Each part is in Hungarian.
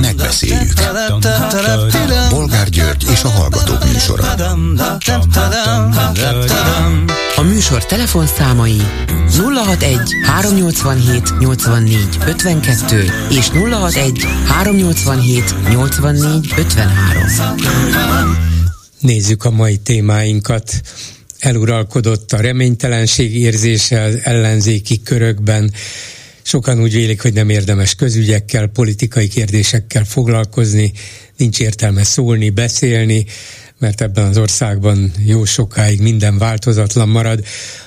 Megbeszéljük. Bolgár György és a Hallgatók műsora. A műsor telefonszámai 061 387 84 52 és 061 387 84 53. Nézzük a mai témáinkat. Eluralkodott a reménytelenség érzése az ellenzéki körökben, Sokan úgy vélik, hogy nem érdemes közügyekkel, politikai kérdésekkel foglalkozni, nincs értelme szólni, beszélni, mert ebben az országban jó sokáig minden változatlan marad.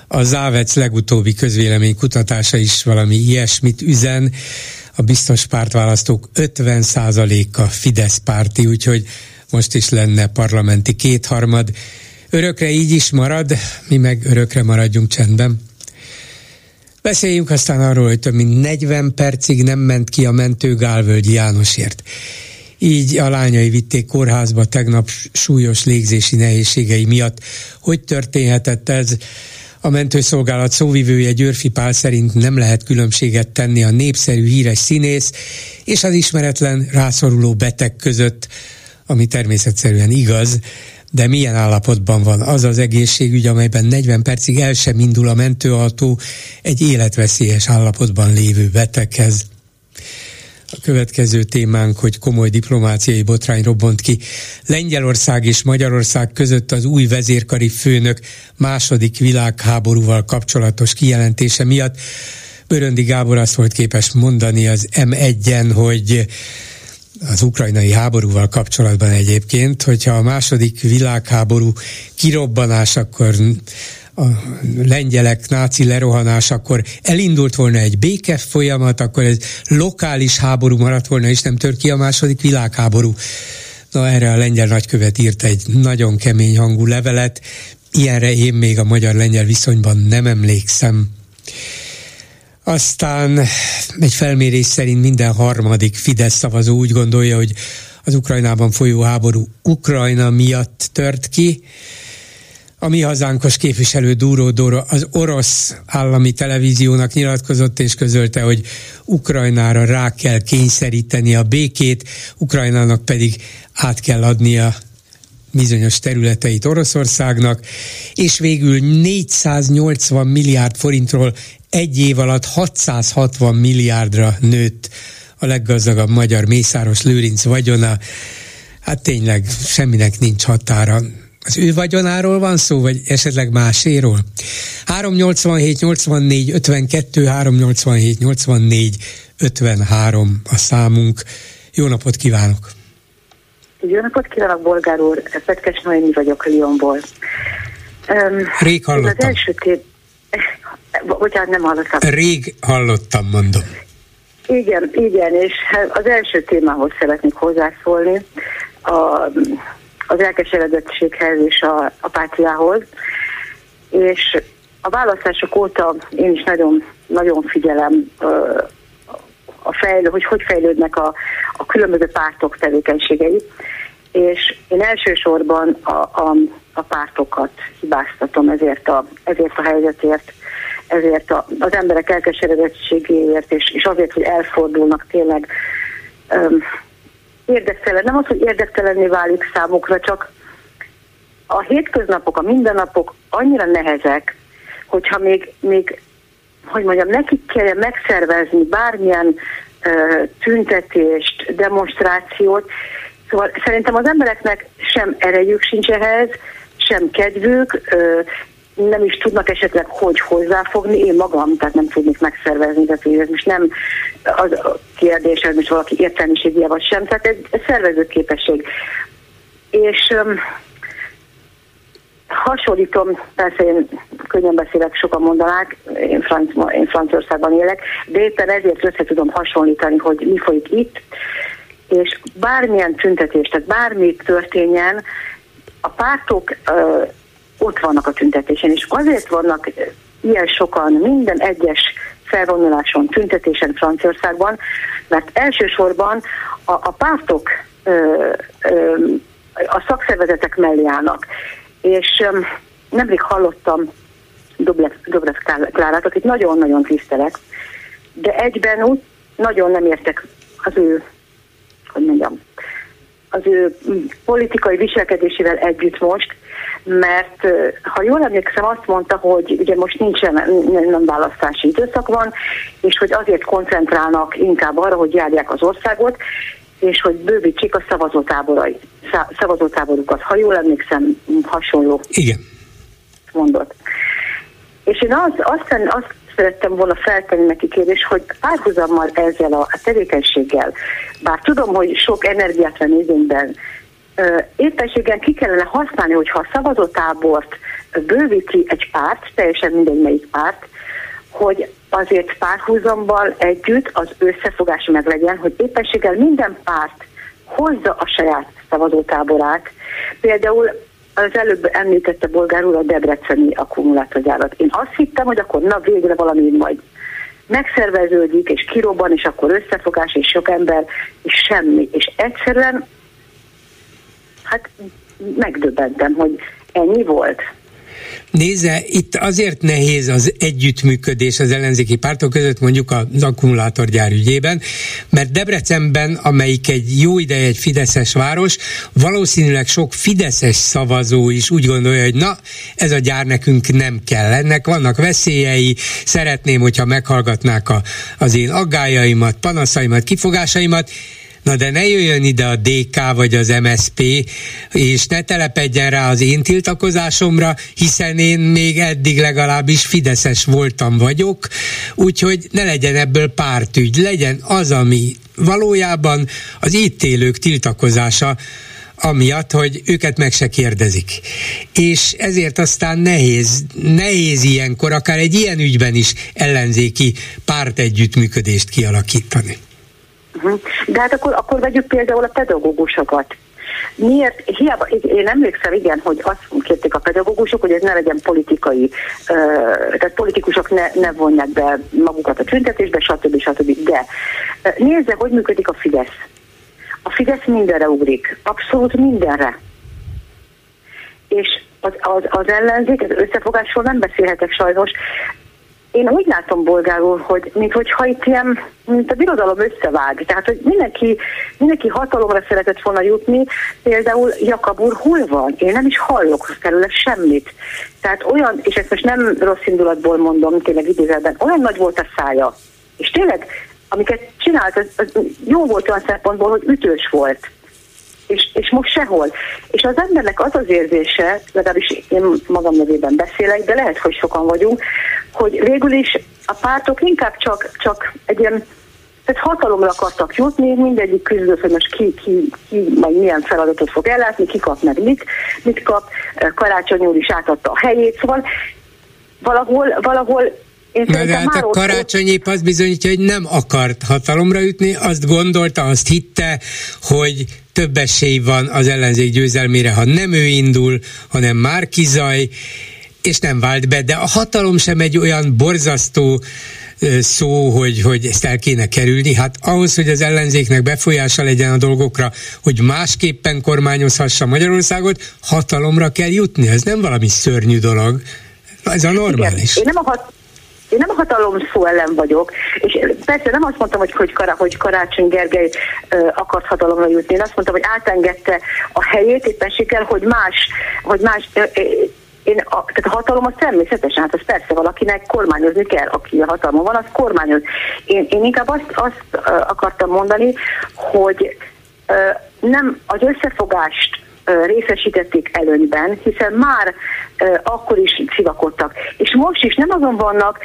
A Závec legutóbbi közvélemény kutatása is valami ilyesmit üzen. A biztos pártválasztók 50%-a Fidesz párti, úgyhogy most is lenne parlamenti kétharmad. Örökre így is marad, mi meg örökre maradjunk csendben. Beszéljünk aztán arról, hogy több mint 40 percig nem ment ki a mentő Gálvölgyi Jánosért. Így a lányai vitték kórházba tegnap súlyos légzési nehézségei miatt. Hogy történhetett ez? A mentőszolgálat szóvivője Györfi Pál szerint nem lehet különbséget tenni a népszerű híres színész és az ismeretlen rászoruló beteg között, ami természetszerűen igaz, de milyen állapotban van az az egészségügy, amelyben 40 percig el sem indul a mentőautó egy életveszélyes állapotban lévő beteghez. A következő témánk, hogy komoly diplomáciai botrány robbant ki Lengyelország és Magyarország között az új vezérkari főnök második világháborúval kapcsolatos kijelentése miatt. Böröndi Gábor azt volt képes mondani az M1-en, hogy az ukrajnai háborúval kapcsolatban egyébként, hogyha a második világháború kirobbanás, akkor a lengyelek náci lerohanás, akkor elindult volna egy béke folyamat, akkor ez lokális háború maradt volna, és nem tör ki a második világháború. Na erre a lengyel nagykövet írt egy nagyon kemény hangú levelet, ilyenre én még a magyar-lengyel viszonyban nem emlékszem. Aztán egy felmérés szerint minden harmadik Fidesz szavazó úgy gondolja, hogy az Ukrajnában folyó háború Ukrajna miatt tört ki. A mi hazánkos képviselő Dúró Dóra az orosz állami televíziónak nyilatkozott és közölte, hogy Ukrajnára rá kell kényszeríteni a békét, Ukrajnának pedig át kell adnia bizonyos területeit Oroszországnak, és végül 480 milliárd forintról egy év alatt 660 milliárdra nőtt a leggazdagabb magyar Mészáros Lőrinc vagyona. Hát tényleg semminek nincs határa. Az ő vagyonáról van szó, vagy esetleg máséról? 387 84 52 387 84 53 a számunk. Jó napot kívánok! Jó napot kívánok, Bolgár úr! Petkes Noémi vagyok Lyonból. Um, Rég hallottam. Az első tép... Bocsánat, nem hallottam. Rég hallottam, mondom. Igen, igen, és az első témához szeretnék hozzászólni, a, az elkeseredettséghez és a apátiához. És a választások óta én is nagyon, nagyon figyelem a fejlő, hogy hogy fejlődnek a, a különböző pártok tevékenységei, és én elsősorban a, a, a pártokat hibáztatom ezért a, ezért a helyzetért, ezért a, az emberek elkeseredettségéért, és, és azért, hogy elfordulnak tényleg um, érdektelen. Nem az, hogy érdektelenné válik számukra, csak a hétköznapok, a mindennapok annyira nehezek, hogyha még, még hogy mondjam, nekik kell megszervezni bármilyen uh, tüntetést, demonstrációt. Szóval szerintem az embereknek sem erejük sincs ehhez, sem kedvük, nem is tudnak esetleg hogy hozzáfogni, én magam, tehát nem tudnék megszervezni, tehát ez most nem az a kérdés, hogy most valaki értelmiségi vagy sem, tehát ez, ez szervezőképesség. És um, hasonlítom, persze én könnyen beszélek, sokan mondanák, én, Franc, én Franciaországban élek, de éppen ezért össze tudom hasonlítani, hogy mi folyik itt, és bármilyen tüntetés, tehát bármi történjen, a pártok ö, ott vannak a tüntetésen, és azért vannak ilyen sokan minden egyes felvonuláson, tüntetésen Franciaországban, mert elsősorban a, a pártok ö, ö, a szakszervezetek mellé állnak. És um, nemrég hallottam Dobrev, Dobrev Klárát, akit nagyon-nagyon tisztelek, de egyben úgy nagyon nem értek az ő, hogy mondjam, az ő politikai viselkedésével együtt most, mert ha jól emlékszem, azt mondta, hogy ugye most nincsen, nem választási időszak van, és hogy azért koncentrálnak inkább arra, hogy járják az országot, és hogy bővítsék a szavazótáborai, szavazótáborukat. Ha jól emlékszem, hasonló Igen. mondott. És én az, azt, azt szerettem volna feltenni neki kérdés, hogy párhuzammal ezzel a tevékenységgel, bár tudom, hogy sok energiát van igényben, éppenséggel ki kellene használni, hogyha a szavazótábort bővíti egy párt, teljesen mindegy melyik párt, hogy azért párhuzammal együtt az összefogás meg legyen, hogy éppenséggel minden párt hozza a saját szavazótáborát. Például az előbb említette bolgár úr a debreceni akkumulátorgyárat. Én azt hittem, hogy akkor na végre valami majd megszerveződik, és kirobban, és akkor összefogás, és sok ember, és semmi. És egyszerűen, hát megdöbbentem, hogy ennyi volt. Nézze, itt azért nehéz az együttműködés az ellenzéki pártok között, mondjuk az akkumulátorgyár ügyében, mert Debrecenben, amelyik egy jó ideje egy fideszes város, valószínűleg sok fideszes szavazó is úgy gondolja, hogy na, ez a gyár nekünk nem kell, ennek vannak veszélyei, szeretném, hogyha meghallgatnák a, az én aggájaimat, panaszaimat, kifogásaimat, Na de ne jöjjön ide a DK vagy az MSP, és ne telepedjen rá az én tiltakozásomra, hiszen én még eddig legalábbis fideszes voltam vagyok, úgyhogy ne legyen ebből pártügy, legyen az, ami valójában az itt élők tiltakozása, amiatt, hogy őket meg se kérdezik. És ezért aztán nehéz, nehéz ilyenkor, akár egy ilyen ügyben is ellenzéki párt együttműködést kialakítani. Uh-huh. De hát akkor, akkor vegyük például a pedagógusokat. Miért? Hiába, én emlékszem, igen, hogy azt kérték a pedagógusok, hogy ez ne legyen politikai, tehát politikusok ne, ne vonják be magukat a tüntetésbe, stb. stb. De nézze, hogy működik a Fidesz. A Fidesz mindenre ugrik, abszolút mindenre. És az, az, az ellenzék, az összefogásról nem beszélhetek sajnos, én úgy látom bolgárul, hogy mintha itt ilyen, mint a birodalom összevág. Tehát, hogy mindenki, mindenki hatalomra szeretett volna jutni, például Jakab úr hol van? Én nem is hallok felőle semmit. Tehát olyan, és ezt most nem rossz indulatból mondom, tényleg idézetben, olyan nagy volt a szája. És tényleg, amiket csinált, az, az jó volt olyan szempontból, hogy ütős volt és, és most sehol. És az embernek az az érzése, legalábbis én magam nevében beszélek, de lehet, hogy sokan vagyunk, hogy végül is a pártok inkább csak, csak egy ilyen tehát hatalomra akartak jutni, mindegyik küzdött, hogy most ki, ki, ki majd milyen feladatot fog ellátni, ki kap meg mit, mit kap, Karácsony úr is átadta a helyét, szóval valahol, valahol én Na de hát a karácsonyép azt bizonyítja, hogy nem akart hatalomra jutni, azt gondolta, azt hitte, hogy több esély van az ellenzék győzelmére, ha nem ő indul, hanem Márki Zaj, és nem vált be, de a hatalom sem egy olyan borzasztó szó, hogy, hogy ezt el kéne kerülni. Hát ahhoz, hogy az ellenzéknek befolyása legyen a dolgokra, hogy másképpen kormányozhassa Magyarországot, hatalomra kell jutni. Ez nem valami szörnyű dolog. Ez a normális. Igen. Én nem a hat, én nem a hatalom szó ellen vagyok, és persze nem azt mondtam, hogy, hogy, Kara, hogy Karácsony Gergely uh, akart hatalomra jutni, én azt mondtam, hogy átengedte a helyét éppenséggel, hogy más, hogy más uh, én, a, tehát a hatalom az természetesen, hát az persze valakinek kormányozni kell, aki a hatalma van, az kormányoz. Én, én inkább azt, azt akartam mondani, hogy uh, nem az összefogást részesítették előnyben, hiszen már akkor is civakodtak. És most is nem azon vannak,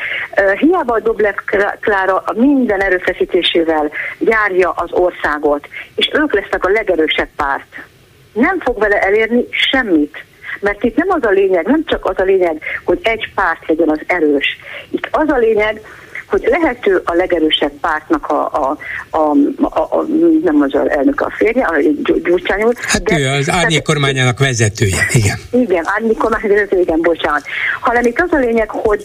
hiába a Doblev Klára minden erőfeszítésével járja az országot, és ők lesznek a legerősebb párt. Nem fog vele elérni semmit. Mert itt nem az a lényeg, nem csak az a lényeg, hogy egy párt legyen az erős. Itt az a lényeg, hogy lehető a legerősebb pártnak a, a, a, a, a nem az elnök a férje, a Gyurcsány úr. Hát de, ő az árnyék kormányának vezetője, igen. Igen, árnyék kormány vezetője, igen, bocsánat. Hanem itt az a lényeg, hogy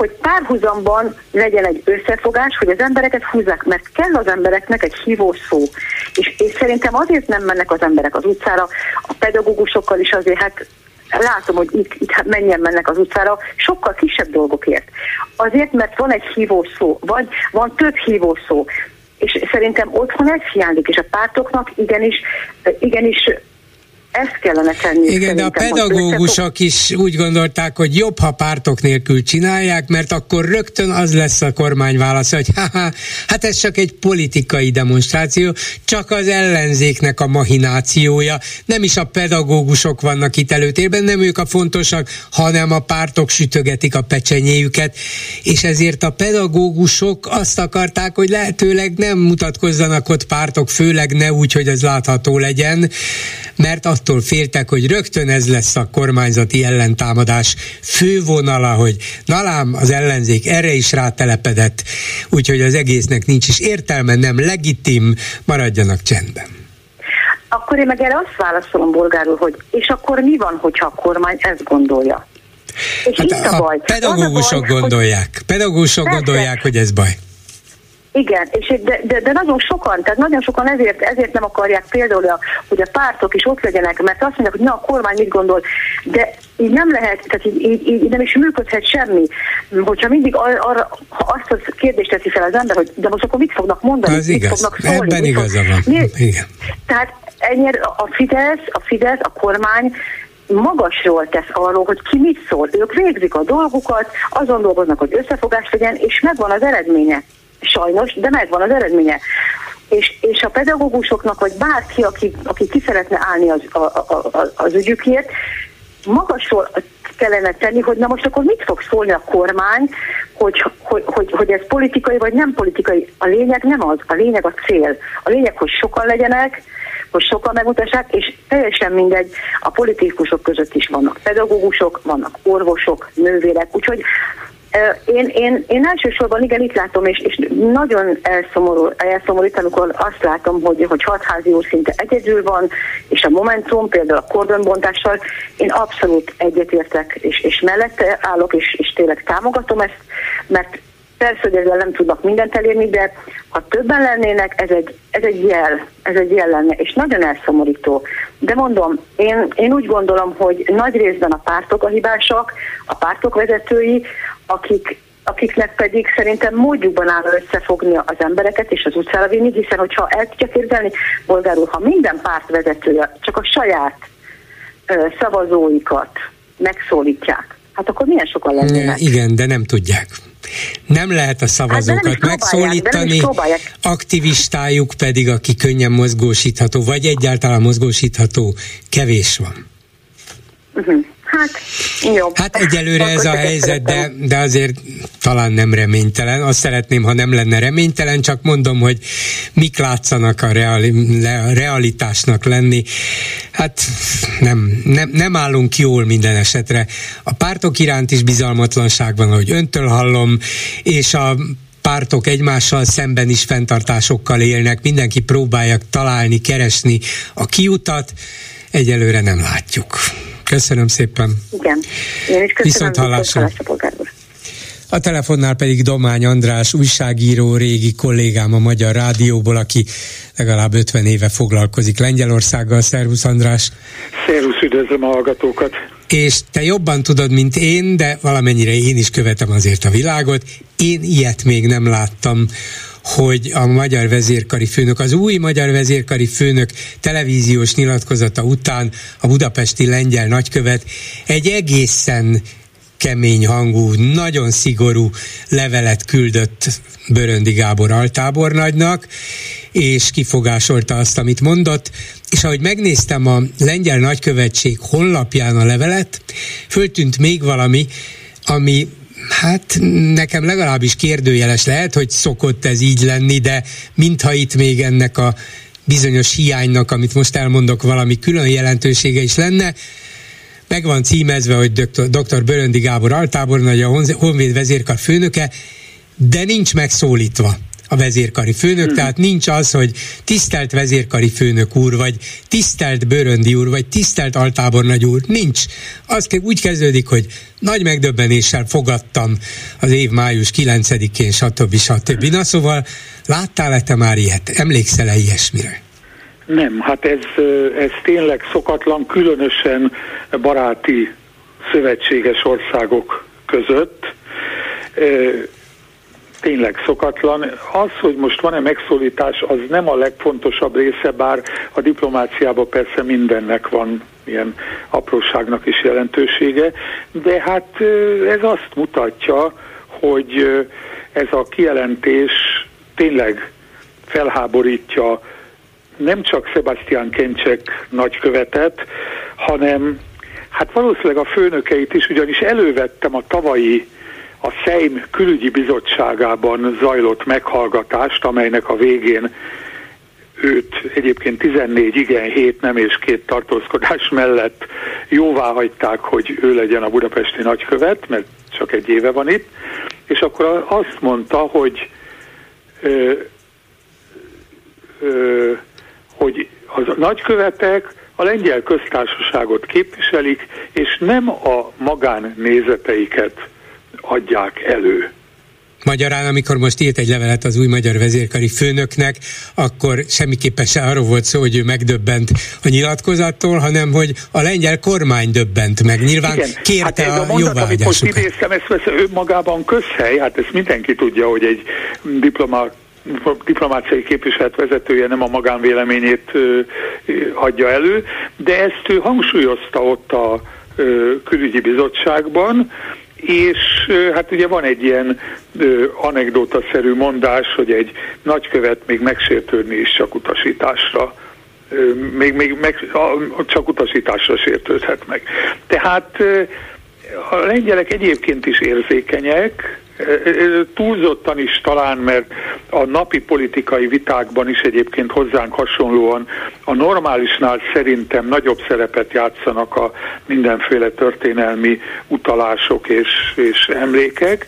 hogy párhuzamban legyen egy összefogás, hogy az embereket húzzák, mert kell az embereknek egy hívó szó. És, és szerintem azért nem mennek az emberek az utcára, a pedagógusokkal is azért, hát látom, hogy itt, itt hát mennyien mennek az utcára, sokkal kisebb dolgokért. Azért, mert van egy hívószó, vagy van több hívószó. szerintem otthon ez hiányzik, és a pártoknak igenis, igenis ezt kellene tenni. Igen, de a pedagógusok is úgy gondolták, hogy jobb, ha pártok nélkül csinálják, mert akkor rögtön az lesz a kormány válasza, hogy haha, hát ez csak egy politikai demonstráció, csak az ellenzéknek a mahinációja, nem is a pedagógusok vannak itt előtérben, nem ők a fontosak, hanem a pártok sütögetik a pecsenyéjüket, és ezért a pedagógusok azt akarták, hogy lehetőleg nem mutatkozzanak ott pártok, főleg ne úgy, hogy ez látható legyen, mert a attól féltek, hogy rögtön ez lesz a kormányzati ellentámadás fővonala, hogy nalám az ellenzék erre is rátelepedett, úgyhogy az egésznek nincs is értelme, nem legitim, maradjanak csendben. Akkor én meg erre azt válaszolom bolgárul, hogy és akkor mi van, hogyha a kormány ezt gondolja? És hát a, a, baj. pedagógusok baj, gondolják, pedagógusok Persze. gondolják, hogy ez baj. Igen, és de, de, de, nagyon sokan, tehát nagyon sokan ezért, ezért nem akarják például, a, hogy a pártok is ott legyenek, mert azt mondják, hogy na a kormány mit gondol, de így nem lehet, tehát így, így, így nem is működhet semmi. Hogyha mindig arra, ha azt a kérdést teszi fel az ember, hogy de most akkor mit fognak mondani, az mit igaz. fognak szólni. Ebben igaza van. Igen. Tehát ennyire a Fidesz, a Fidesz, a kormány magasról tesz arról, hogy ki mit szól. Ők végzik a dolgukat, azon dolgoznak, hogy összefogás legyen, és megvan az eredménye sajnos, de megvan az eredménye. És, és a pedagógusoknak, vagy bárki, aki, aki ki szeretne állni az, a, a, a, az ügyükért, magasról kellene tenni, hogy na most akkor mit fog szólni a kormány, hogy, hogy, hogy, hogy ez politikai vagy nem politikai. A lényeg nem az, a lényeg a cél. A lényeg, hogy sokan legyenek, hogy sokan megmutassák, és teljesen mindegy, a politikusok között is vannak pedagógusok, vannak orvosok, nővérek, úgyhogy én, én, én elsősorban igen, itt látom, és, és nagyon elszomorul, elszomorít, amikor azt látom, hogy, hogy hatházi úr szinte egyedül van, és a Momentum, például a kordonbontással, én abszolút egyetértek, és, és mellette állok, és, és tényleg támogatom ezt, mert persze, hogy ezzel nem tudnak mindent elérni, de ha többen lennének, ez egy, ez egy jel, ez egy jel lenne, és nagyon elszomorító. De mondom, én, én úgy gondolom, hogy nagy részben a pártok a hibásak, a pártok vezetői, akik, akiknek pedig szerintem módjukban áll összefogni az embereket és az utcára vinni, hiszen hogyha el tudja képzelni, bolgárul, ha minden párt vezetője csak a saját ö, szavazóikat megszólítják, hát akkor milyen sokan lennének? Igen, de nem tudják. Nem lehet a szavazókat hát megszólítani, aktivistájuk pedig, aki könnyen mozgósítható, vagy egyáltalán mozgósítható, kevés van. Uh-huh. Hát, jó. Hát egyelőre ez a helyzet, de, de azért talán nem reménytelen. Azt szeretném, ha nem lenne reménytelen, csak mondom, hogy mik látszanak a, reali, a realitásnak lenni. Hát nem, nem, nem állunk jól minden esetre. A pártok iránt is bizalmatlanság van, ahogy öntől hallom, és a pártok egymással szemben is fenntartásokkal élnek, mindenki próbálja találni, keresni a kiutat, egyelőre nem látjuk. Köszönöm szépen. Igen, én is köszönöm. Viszont hallásra. A telefonnál pedig Domány András, újságíró, régi kollégám a Magyar Rádióból, aki legalább 50 éve foglalkozik Lengyelországgal. Szervusz András! Szervusz, üdvözlöm a hallgatókat! És te jobban tudod, mint én, de valamennyire én is követem azért a világot. Én ilyet még nem láttam, hogy a magyar vezérkari főnök, az új magyar vezérkari főnök televíziós nyilatkozata után a budapesti lengyel nagykövet egy egészen kemény hangú, nagyon szigorú levelet küldött Böröndi Gábor altábornagynak, és kifogásolta azt, amit mondott, és ahogy megnéztem a lengyel nagykövetség honlapján a levelet, föltűnt még valami, ami Hát nekem legalábbis kérdőjeles lehet, hogy szokott ez így lenni, de mintha itt még ennek a bizonyos hiánynak, amit most elmondok, valami külön jelentősége is lenne. Meg van címezve, hogy dr. dr. Böröndi Gábor altábornagy, a Honvéd vezérkar főnöke, de nincs megszólítva a vezérkari főnök, hmm. tehát nincs az, hogy tisztelt vezérkari főnök úr, vagy tisztelt Böröndi úr, vagy tisztelt altábornagy úr, nincs. Az úgy kezdődik, hogy nagy megdöbbenéssel fogadtam az év május 9-én, stb. stb. Na szóval láttál-e te már ilyet? Emlékszel-e ilyesmire? Nem, hát ez, ez tényleg szokatlan, különösen baráti szövetséges országok között tényleg szokatlan. Az, hogy most van-e megszólítás, az nem a legfontosabb része, bár a diplomáciában persze mindennek van ilyen apróságnak is jelentősége, de hát ez azt mutatja, hogy ez a kijelentés tényleg felháborítja nem csak Sebastian Kencsek nagykövetet, hanem hát valószínűleg a főnökeit is, ugyanis elővettem a tavalyi a Szeim külügyi bizottságában zajlott meghallgatást, amelynek a végén őt egyébként 14 igen, 7 nem és két tartózkodás mellett jóvá hagyták, hogy ő legyen a budapesti nagykövet, mert csak egy éve van itt, és akkor azt mondta, hogy ö, ö, hogy az nagykövetek a lengyel köztársaságot képviselik, és nem a magánnézeteiket adják elő. Magyarán, amikor most írt egy levelet az új magyar vezérkari főnöknek, akkor semmiképpen se arról volt szó, hogy ő megdöbbent a nyilatkozattól, hanem hogy a lengyel kormány döbbent meg. Nyilván Igen. kérte hát ez a, a mondat, amit most idéztem, ez önmagában közhely, hát ezt mindenki tudja, hogy egy diplomát diplomáciai képviselet vezetője nem a magánvéleményét ö, adja elő, de ezt ő hangsúlyozta ott a ö, külügyi bizottságban, és hát ugye van egy ilyen anekdótaszerű mondás, hogy egy nagykövet még megsértődni is csak utasításra még, még meg, csak utasításra sértődhet meg. Tehát a lengyelek egyébként is érzékenyek, túlzottan is talán, mert a napi politikai vitákban is egyébként hozzánk hasonlóan a normálisnál szerintem nagyobb szerepet játszanak a mindenféle történelmi utalások és, és emlékek.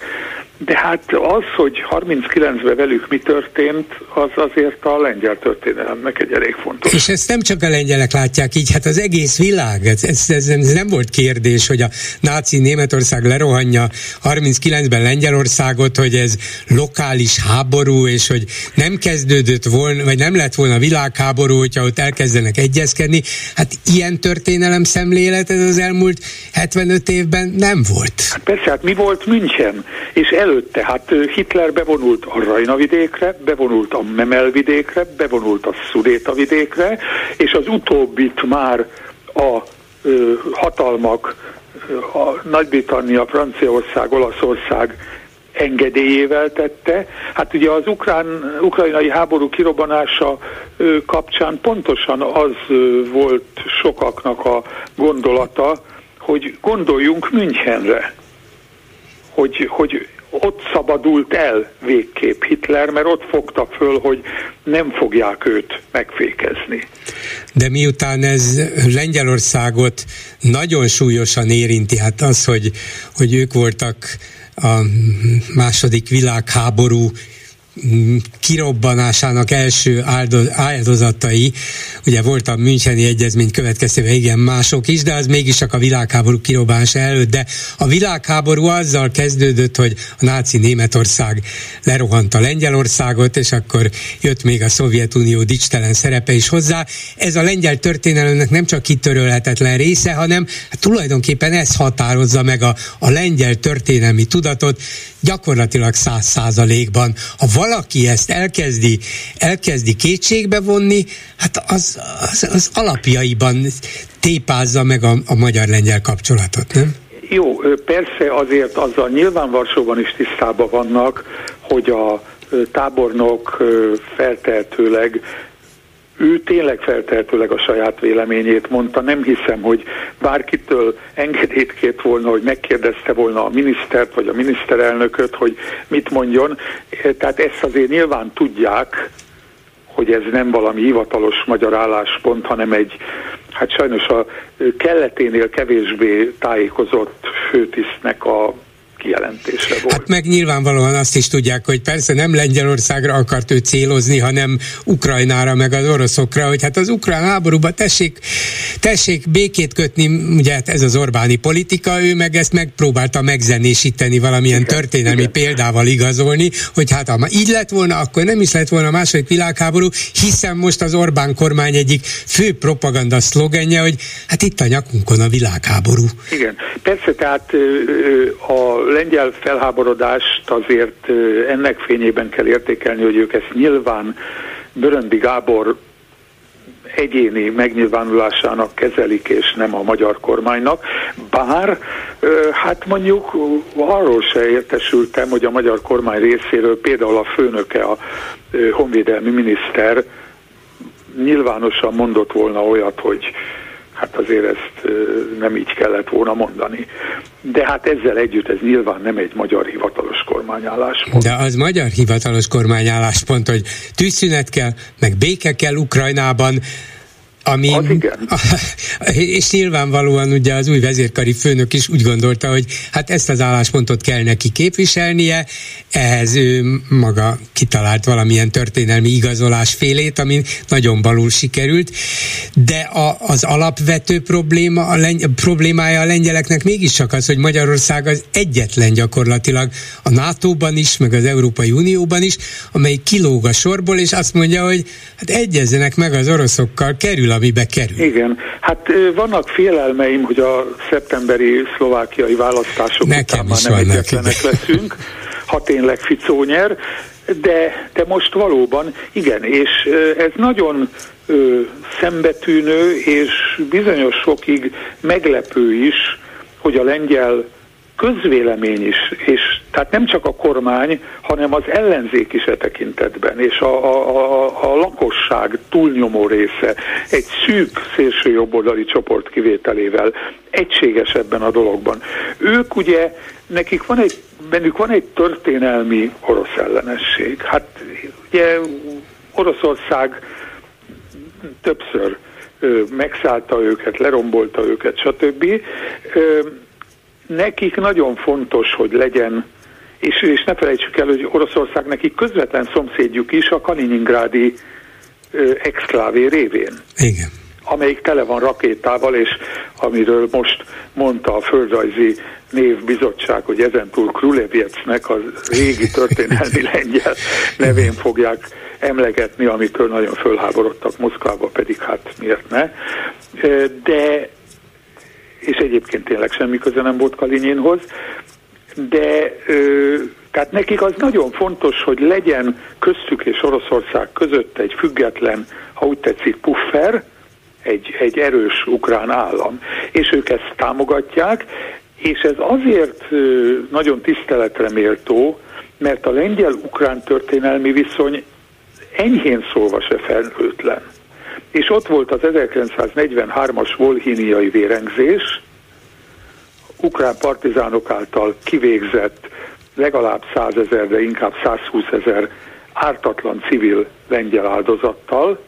De hát az, hogy 39-ben velük mi történt, az azért a lengyel történelemnek egy elég fontos. És ezt nem csak a lengyelek látják így, hát az egész világ, ez, ez, ez, ez nem volt kérdés, hogy a náci Németország lerohanja 39-ben Lengyelországot, hogy ez lokális háború, és hogy nem kezdődött volna, vagy nem lett volna világháború, hogyha ott elkezdenek egyezkedni. Hát ilyen történelem szemlélet ez az elmúlt 75 évben nem volt. Hát persze, hát mi volt München? És el előtte, hát Hitler bevonult a Rajna vidékre, bevonult a Memel vidékre, bevonult a Szudéta vidékre, és az utóbbit már a ö, hatalmak, a Nagy-Britannia, Franciaország, Olaszország engedélyével tette. Hát ugye az ukrán, ukrajnai háború kirobbanása kapcsán pontosan az volt sokaknak a gondolata, hogy gondoljunk Münchenre, hogy, hogy ott szabadult el végképp Hitler, mert ott fogta föl, hogy nem fogják őt megfékezni. De miután ez Lengyelországot nagyon súlyosan érinti, hát az, hogy, hogy ők voltak a második világháború kirobbanásának első áldozatai, ugye volt a Müncheni Egyezmény következtében igen mások is, de az mégis csak a világháború kirobbanása előtt, de a világháború azzal kezdődött, hogy a náci Németország lerohanta Lengyelországot, és akkor jött még a Szovjetunió dicstelen szerepe is hozzá. Ez a lengyel történelemnek nem csak kitörölhetetlen része, hanem hát tulajdonképpen ez határozza meg a, a lengyel történelmi tudatot gyakorlatilag száz százalékban. Ha valaki ezt elkezdi, elkezdi kétségbe vonni, hát az, az, az alapjaiban tépázza meg a, a magyar-lengyel kapcsolatot, nem? Jó, persze azért azzal nyilván Varsóban is tisztában vannak, hogy a tábornok feltehetőleg ő tényleg feltehetőleg a saját véleményét mondta. Nem hiszem, hogy bárkitől engedélyt kért volna, hogy megkérdezte volna a minisztert vagy a miniszterelnököt, hogy mit mondjon. Tehát ezt azért nyilván tudják, hogy ez nem valami hivatalos magyar álláspont, hanem egy, hát sajnos a kelleténél kevésbé tájékozott főtisztnek a kijelentése volt. Hát meg nyilvánvalóan azt is tudják, hogy persze nem Lengyelországra akart ő célozni, hanem Ukrajnára, meg az oroszokra, hogy hát az ukrán háborúban tessék, tessék békét kötni, ugye hát ez az Orbáni politika, ő meg ezt megpróbálta megzenésíteni valamilyen igen, történelmi igen. példával igazolni, hogy hát ha így lett volna, akkor nem is lett volna a második világháború, hiszen most az Orbán kormány egyik fő propaganda szlogenje, hogy hát itt a nyakunkon a világháború. Igen, persze, tehát a lengyel felháborodást azért ennek fényében kell értékelni, hogy ők ezt nyilván Böröndi Gábor egyéni megnyilvánulásának kezelik, és nem a magyar kormánynak. Bár, hát mondjuk arról se értesültem, hogy a magyar kormány részéről például a főnöke, a honvédelmi miniszter nyilvánosan mondott volna olyat, hogy hát azért ezt nem így kellett volna mondani. De hát ezzel együtt ez nyilván nem egy magyar hivatalos kormányálláspont. De az magyar hivatalos kormányálláspont, hogy tűzszünet kell, meg béke kell Ukrajnában, ami, az igen. És nyilvánvalóan ugye az új vezérkari főnök is úgy gondolta, hogy hát ezt az álláspontot kell neki képviselnie, ehhez ő maga kitalált valamilyen történelmi igazolás félét, ami nagyon balul sikerült, de a, az alapvető probléma, a lengy, problémája a lengyeleknek mégiscsak az, hogy Magyarország az egyetlen gyakorlatilag a NATO-ban is, meg az Európai Unióban is, amely kilóg a sorból, és azt mondja, hogy hát egyezzenek meg az oroszokkal, kerül amibe kerül. Igen, hát vannak félelmeim, hogy a szeptemberi szlovákiai választások Nekem után már nem egyetlenek leszünk, ha tényleg Ficó nyer, de, de most valóban igen, és ez nagyon ö, szembetűnő, és bizonyos sokig meglepő is, hogy a lengyel közvélemény is, és tehát nem csak a kormány, hanem az ellenzék is e tekintetben, és a, a, a, a lakosság túlnyomó része egy szűk szélsőjobboldali csoport kivételével egységes ebben a dologban. Ők ugye, nekik van egy, bennük van egy történelmi orosz ellenesség. Hát ugye Oroszország többször megszállta őket, lerombolta őket, stb. Ö, nekik nagyon fontos, hogy legyen, és, és ne felejtsük el, hogy Oroszország nekik közvetlen szomszédjuk is a Kaliningrádi exklávé révén. Igen amelyik tele van rakétával, és amiről most mondta a földrajzi névbizottság, hogy ezentúl Krulevjecnek a régi történelmi lengyel nevén fogják emlegetni, amitől nagyon fölháborodtak Moszkvába, pedig hát miért ne. De és egyébként tényleg semmi köze nem volt Kalinyinhoz, de ö, tehát nekik az nagyon fontos, hogy legyen köztük és Oroszország között egy független, ha úgy tetszik, puffer, egy, egy erős ukrán állam. És ők ezt támogatják, és ez azért ö, nagyon tiszteletre méltó, mert a lengyel-ukrán történelmi viszony enyhén szólva se felhőtlen és ott volt az 1943-as volhíniai vérengzés, ukrán partizánok által kivégzett legalább 100 ezer, de inkább 120 ezer ártatlan civil lengyel áldozattal.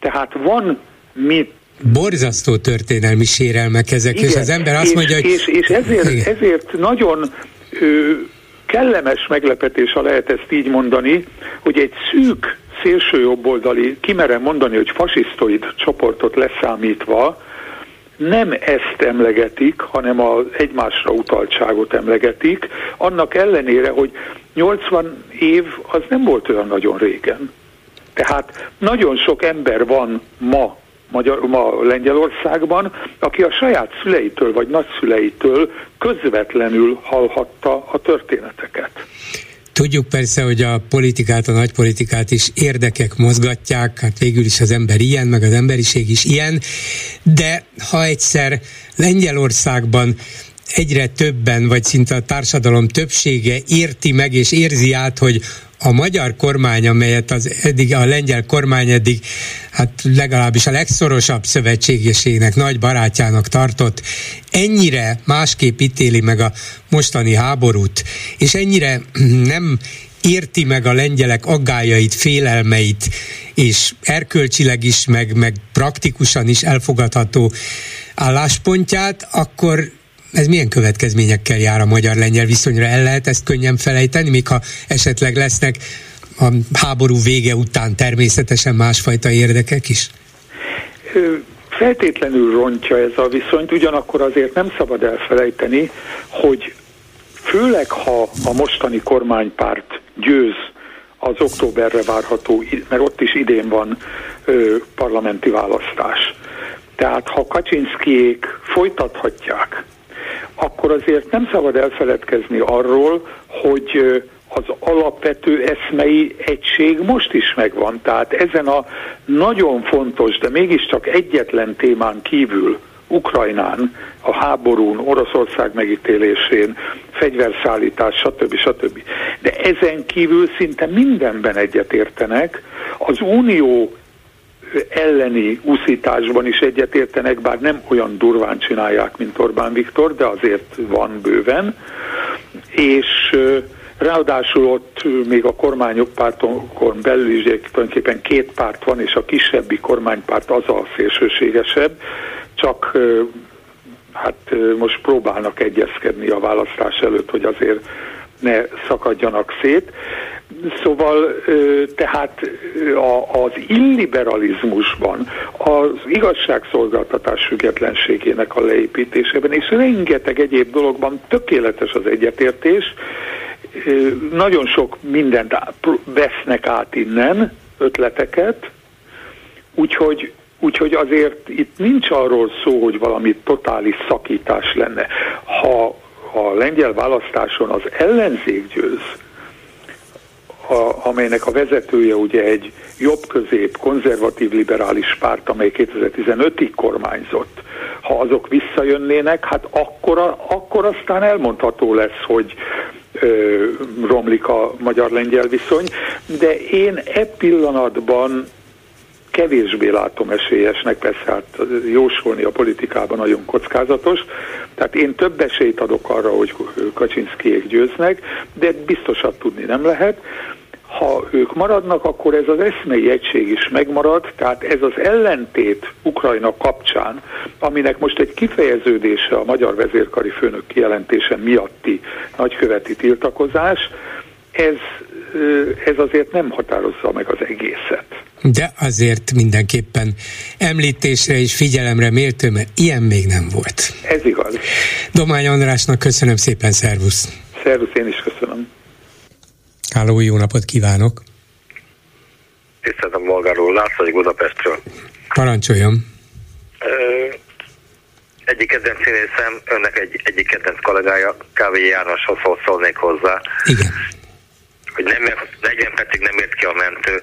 Tehát van mit borzasztó történelmi sérelmek ezek, Igen, és az ember azt és, mondja, hogy... És, és ezért, ezért nagyon ö, kellemes meglepetés, ha lehet ezt így mondani, hogy egy szűk szélsőjobboldali, kimerem mondani, hogy fasisztoid csoportot leszámítva, nem ezt emlegetik, hanem az egymásra utaltságot emlegetik, annak ellenére, hogy 80 év az nem volt olyan nagyon régen. Tehát nagyon sok ember van ma Magyar, ma Lengyelországban, aki a saját szüleitől vagy nagyszüleitől közvetlenül hallhatta a történeteket. Tudjuk persze, hogy a politikát, a nagypolitikát is érdekek mozgatják, hát végül is az ember ilyen, meg az emberiség is ilyen, de ha egyszer Lengyelországban egyre többen, vagy szinte a társadalom többsége érti meg és érzi át, hogy a magyar kormány, amelyet az eddig, a lengyel kormány eddig, hát legalábbis a legszorosabb szövetségesének, nagy barátjának tartott, ennyire másképp ítéli meg a mostani háborút, és ennyire nem érti meg a lengyelek aggájait, félelmeit, és erkölcsileg is, meg, meg praktikusan is elfogadható álláspontját, akkor ez milyen következményekkel jár a magyar-lengyel viszonyra? El lehet ezt könnyen felejteni, még ha esetleg lesznek a háború vége után természetesen másfajta érdekek is? Feltétlenül rontja ez a viszonyt, ugyanakkor azért nem szabad elfelejteni, hogy főleg ha a mostani kormánypárt győz az októberre várható, mert ott is idén van ö, parlamenti választás. Tehát ha Kaczynszkijék folytathatják akkor azért nem szabad elfeledkezni arról, hogy az alapvető eszmei egység most is megvan. Tehát ezen a nagyon fontos, de mégiscsak egyetlen témán kívül, Ukrajnán, a háborún, Oroszország megítélésén, fegyverszállítás, stb. stb. De ezen kívül szinte mindenben egyetértenek. Az unió elleni úszításban is egyetértenek, bár nem olyan durván csinálják, mint Orbán Viktor, de azért van bőven. És Ráadásul ott még a kormányok pártokon belül is tulajdonképpen két párt van, és a kisebbi kormánypárt az a szélsőségesebb, csak hát most próbálnak egyezkedni a választás előtt, hogy azért ne szakadjanak szét. Szóval tehát az illiberalizmusban, az igazságszolgáltatás függetlenségének a leépítésében, és rengeteg egyéb dologban tökéletes az egyetértés, nagyon sok mindent vesznek át innen, ötleteket, úgyhogy, úgyhogy azért itt nincs arról szó, hogy valami totális szakítás lenne. Ha a lengyel választáson az ellenzék győz, a, amelynek a vezetője ugye egy jobb-közép, konzervatív liberális párt, amely 2015-ig kormányzott, ha azok visszajönnének, hát akkor, akkor aztán elmondható lesz, hogy, romlik a magyar-lengyel viszony, de én e pillanatban kevésbé látom esélyesnek, persze hát jósolni a politikában nagyon kockázatos, tehát én több esélyt adok arra, hogy Kaczynszkiék győznek, de biztosat tudni nem lehet, ha ők maradnak, akkor ez az eszmei egység is megmarad, tehát ez az ellentét Ukrajna kapcsán, aminek most egy kifejeződése a magyar vezérkari főnök kijelentése miatti nagyköveti tiltakozás, ez, ez azért nem határozza meg az egészet. De azért mindenképpen említésre és figyelemre méltó, mert ilyen még nem volt. Ez igaz. Domány Andrásnak köszönöm szépen, szervusz! Szervusz, én is köszönöm. Háló, jó napot kívánok! Tiszteltem Bolgáról, László vagy Budapestről. Parancsoljon! Ö, egyik kedvenc színészem, önnek egy, egyik kedvenc kollégája, Kávé Jánoshoz szólnék hozzá. Igen. Hogy nem, 40 percig nem ért ki a mentő.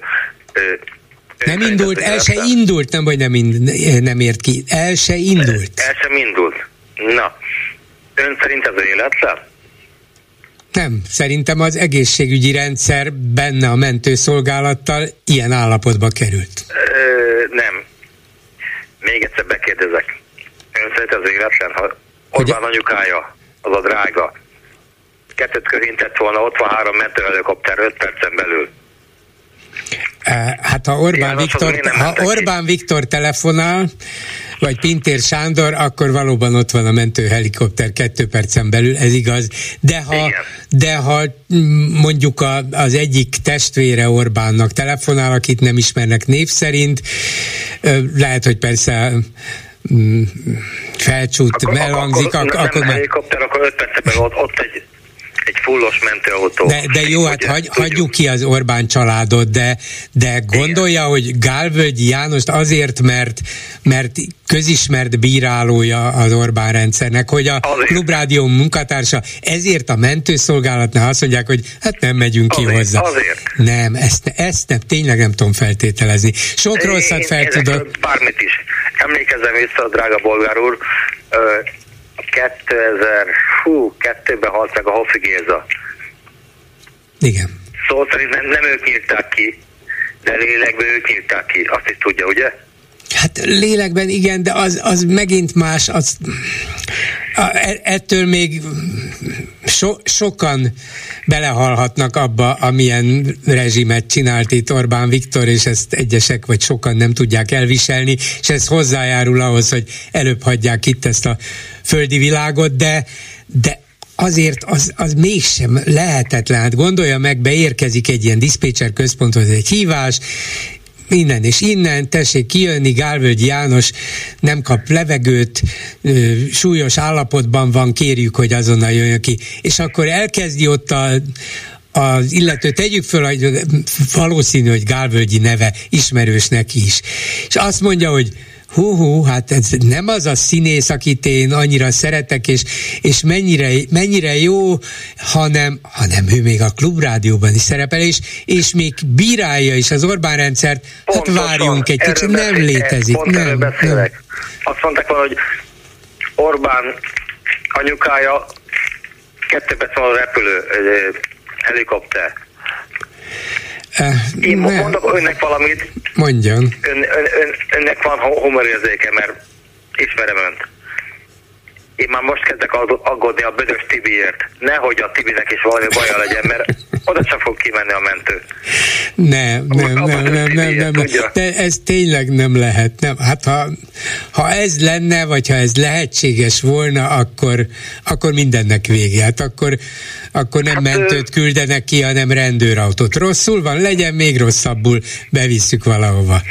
Ö, nem indult, el se indult, nem vagy nem, ind, nem ért ki, el se indult. El sem indult. Na, ön szerint ez életlen? Nem, szerintem az egészségügyi rendszer benne a mentőszolgálattal ilyen állapotba került. Ö, nem. Még egyszer bekérdezek. Ön szerint az életlen, ha ott van anyukája, az a drága. Kettőt körintett volna, ott van három mentőhelikopter 5 percen belül. Hát ha Orbán, Viktor, ha Orbán Viktor telefonál, vagy Pintér Sándor, akkor valóban ott van a mentőhelikopter kettő percen belül, ez igaz. De ha, de ha mondjuk a, az egyik testvére Orbánnak telefonál, akit nem ismernek név szerint, lehet, hogy persze felcsút, akkor, elhangzik, akkor, akkor, akkor, nem helikopter, akkor öt percben ott, ott egy egy fullos mentőautó. De, de jó, hát hagy, hagyjuk ki az Orbán családot, de, de gondolja, Igen. hogy Gálvölgyi Jánost azért, mert, mert közismert bírálója az Orbán rendszernek, hogy a azért. Klubrádió munkatársa ezért a mentőszolgálatnál azt mondják, hogy hát nem megyünk azért, ki hozzá. Azért. Nem, ezt, ezt nem, tényleg nem tudom feltételezni. Sok Én, rosszat fel tudok. Bármit is. Emlékezem vissza, drága bolgár úr, 2000, hú, kettőben halt meg a Hoffi Géza. Igen. Szó szerint nem, nem ők nyírták ki, de lélekben ők nyírták ki, azt is tudja, ugye? Hát lélekben igen, de az, az megint más, az, e, ettől még so, sokan belehalhatnak abba, amilyen rezsimet csinált itt Orbán Viktor, és ezt egyesek vagy sokan nem tudják elviselni, és ez hozzájárul ahhoz, hogy előbb hagyják itt ezt a földi világot, de, de azért az, az mégsem lehetetlen. Hát gondolja meg, beérkezik egy ilyen diszpécser központhoz egy hívás, innen és innen, tessék kijönni, Gálvölgyi János nem kap levegőt, súlyos állapotban van, kérjük, hogy azonnal jöjjön ki. És akkor elkezdi ott a, az illető, tegyük föl, hogy valószínű, hogy Gálvölgyi neve ismerős neki is. És azt mondja, hogy hú, hú, hát ez nem az a színész, akit én annyira szeretek, és, és mennyire, mennyire jó, hanem, hanem ő még a klubrádióban is szerepel, és, és még bírálja is az Orbán rendszert, hát Pontosan, hát várjunk egy kicsit, nem létezik. Pont nem, nem. Azt mondták volna, hogy Orbán anyukája kettőbe szól a repülő, helikopter. Én ne. mondok önnek valamit. Mondjon. Ön, ön, ön, önnek van humorérzéke, mert ismerem önt. Én már most kezdek aggódni a Bödös Tibiért. Nehogy a Tibinek is valami baja legyen, mert oda sem fog kimenni a mentő. Nem, nem, nem, nem, nem, nem, nem. De ez tényleg nem lehet. Nem. Hát ha, ha ez lenne, vagy ha ez lehetséges volna, akkor, akkor mindennek vége. Hát akkor, akkor nem hát, mentőt küldenek ki, hanem rendőrautót. Rosszul van, legyen még rosszabbul, bevisszük valahova.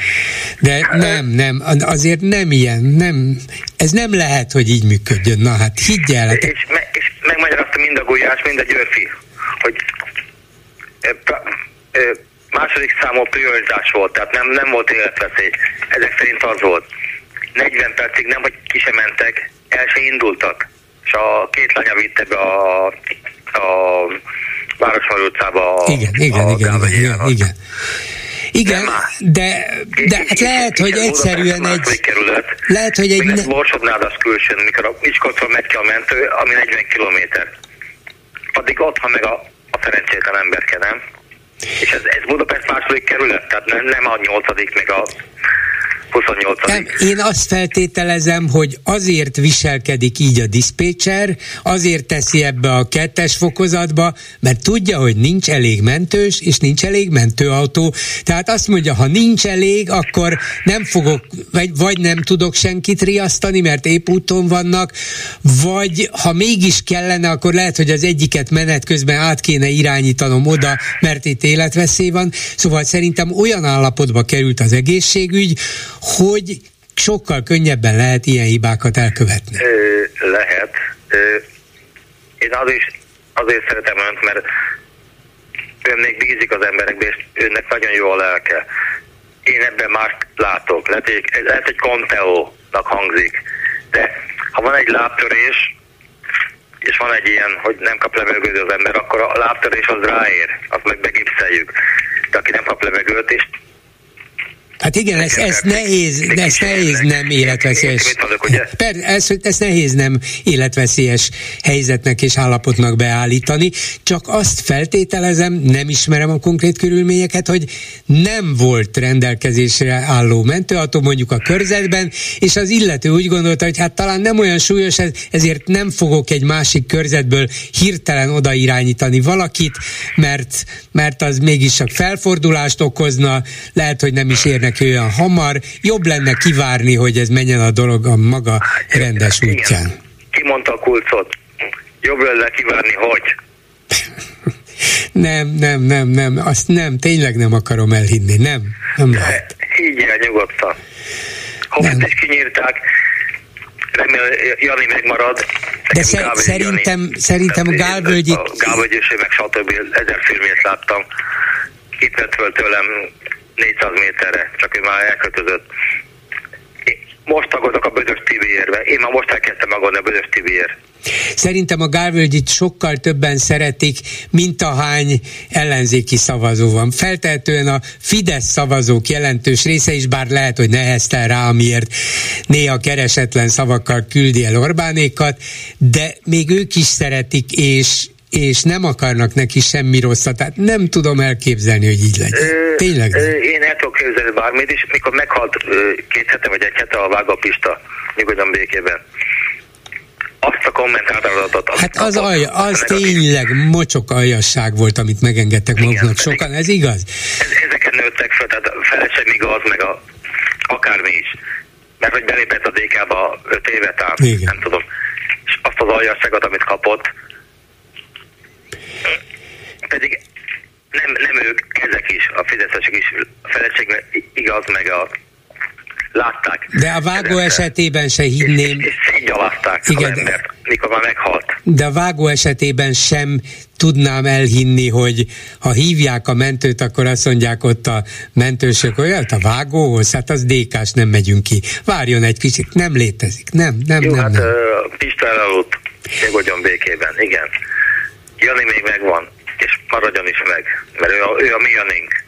De hát, nem, nem, azért nem ilyen, nem, ez nem lehet, hogy így működjön. Na hát higgyel. Hát... És, me, és megmagyarázta mind a Gulyás, mind a Györfi, hogy második számú prioritás volt, tehát nem, nem volt életveszély. Ezek szerint az volt. 40 percig nem, hogy ki sem mentek, el se indultak. És a két lánya vitte be a, a Városmar utcába a, igen, igen, a igen, igen, igen, igen. Igen, de, de hát lehet, hogy egyszerűen egy... Kerület. Lehet, hogy egy... Ne... Az külsőn, mikor a Miskolcról megy ki a mentő, ami 40 kilométer. Addig ott, ha meg a a szerencsétlen emberke, nem? És ez, ez Budapest második kerület, tehát nem, nem a nyolcadik, meg a 28. Nem, én azt feltételezem, hogy azért viselkedik így a diszpécser, azért teszi ebbe a kettes fokozatba, mert tudja, hogy nincs elég mentős, és nincs elég mentőautó. Tehát azt mondja, ha nincs elég, akkor nem fogok, vagy, vagy nem tudok senkit riasztani, mert épp úton vannak, vagy ha mégis kellene, akkor lehet, hogy az egyiket menet közben át kéne irányítanom oda, mert itt életveszély van. Szóval szerintem olyan állapotba került az egészségügy, hogy sokkal könnyebben lehet ilyen hibákat elkövetni. Lehet. Én az is, azért szeretem önt, mert ön még bízik az emberekbe, és önnek nagyon jó a lelke. Én ebben már látok. Lehet, hogy, lehet egy konteónak hangzik. De ha van egy lábtörés, és van egy ilyen, hogy nem kap levegőt az ember, akkor a lábtörés az ráér, azt meg begipszeljük. De aki nem kap levegőt, és Hát igen, ez, ez nehéz, ez nehéz nem életveszélyes. Per, ez, ez nehéz nem életveszélyes helyzetnek és állapotnak beállítani, csak azt feltételezem, nem ismerem a konkrét körülményeket, hogy nem volt rendelkezésre álló mentőautó mondjuk a körzetben, és az illető úgy gondolta, hogy hát talán nem olyan súlyos, ezért nem fogok egy másik körzetből hirtelen odairányítani valakit, mert, mert az mégis csak felfordulást okozna, lehet, hogy nem is érnek olyan hamar, jobb lenne kivárni, hogy ez menjen a dolog a maga rendes Igen. útján. Ki mondta a kulcot? Jobb lenne kivárni, hogy? nem, nem, nem, nem, azt nem, tényleg nem akarom elhinni, nem, nem lehet. el nyugodtan. Hobbit is kinyírták, remélem Jani megmarad. De sze- szerintem, Jani. szerintem Gálvölgyi... Gálvölgyi, meg stb. ezer filmét láttam. Itt vett föl tőlem 400 méterre, csak ő már elkötözött. Most aggódok a Bödös TV-érve. Én már most elkezdtem aggódni a Bödös TV-ért. Szerintem a Gálvölgyit sokkal többen szeretik, mint a hány ellenzéki szavazó van. Feltehetően a Fidesz szavazók jelentős része is, bár lehet, hogy neheztel rá, amiért néha keresetlen szavakkal küldi el Orbánékat, de még ők is szeretik, és, és nem akarnak neki semmi rosszat. Tehát nem tudom elképzelni, hogy így legyen. Ö, Tényleg? Ö, én el tudok képzelni bármit, és mikor meghalt ö, két hete vagy egy hete a Vága Pista, nyugodjon békében, azt a kommentátoratot... Hát az, alja, az tényleg mocsok aljasság volt, amit megengedtek maguknak sokan, ez igaz? Ez, ezeken nőttek fel, tehát feleség igaz, meg a, akármi is. Mert hogy belépett a DK-ba öt évet át, Igen. nem tudom. És azt az aljasságot, amit kapott, pedig nem, nem ők, ezek is, a fizetések is, a feleség igaz, meg a látták. De a vágó esetében se hinném. És, és szétgyalázták Igen, az embert. mikor már meghalt. De a vágó esetében sem tudnám elhinni, hogy ha hívják a mentőt, akkor azt mondják ott a mentősök, olyat a vágóhoz, hát az dékás, nem megyünk ki. Várjon egy kicsit, nem létezik, nem, nem, Jó, nem. hát nem. Pista elaludt, nyugodjon békében, igen. Jani még megvan, és maradjon is meg, mert ő a, ő a mi Janink.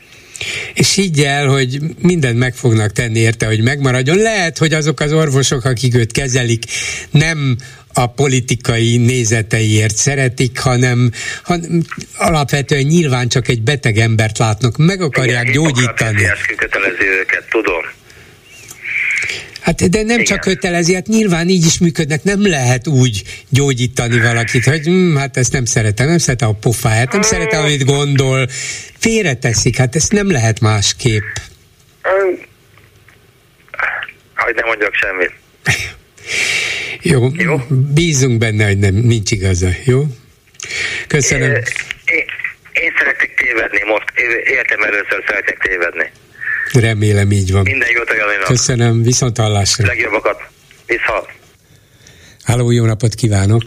És higgy el, hogy mindent meg fognak tenni érte, hogy megmaradjon. Lehet, hogy azok az orvosok, akik őt kezelik, nem a politikai nézeteiért szeretik, hanem, hanem alapvetően nyilván csak egy beteg embert látnak, meg akarják Igen, gyógyítani. Hippokrates kötelező őket, tudom. Hát de nem Igen. csak kötelezi, hát nyilván így is működnek, nem lehet úgy gyógyítani valakit, hogy hm, hát ezt nem szeretem, nem szeretem a pofáját, nem szeretem, amit gondol, félreteszik, hát ezt nem lehet másképp. Hogy nem mondjak semmit. Jó, Jó. bízunk benne, hogy nem, nincs igaza, jó? Köszönöm. Én, én szeretek tévedni most, életem először szeretek tévedni. Remélem így van. Minden jót a Janinak. Köszönöm, viszont hallásra. Legjobbakat. Vissza. Háló, jó napot kívánok!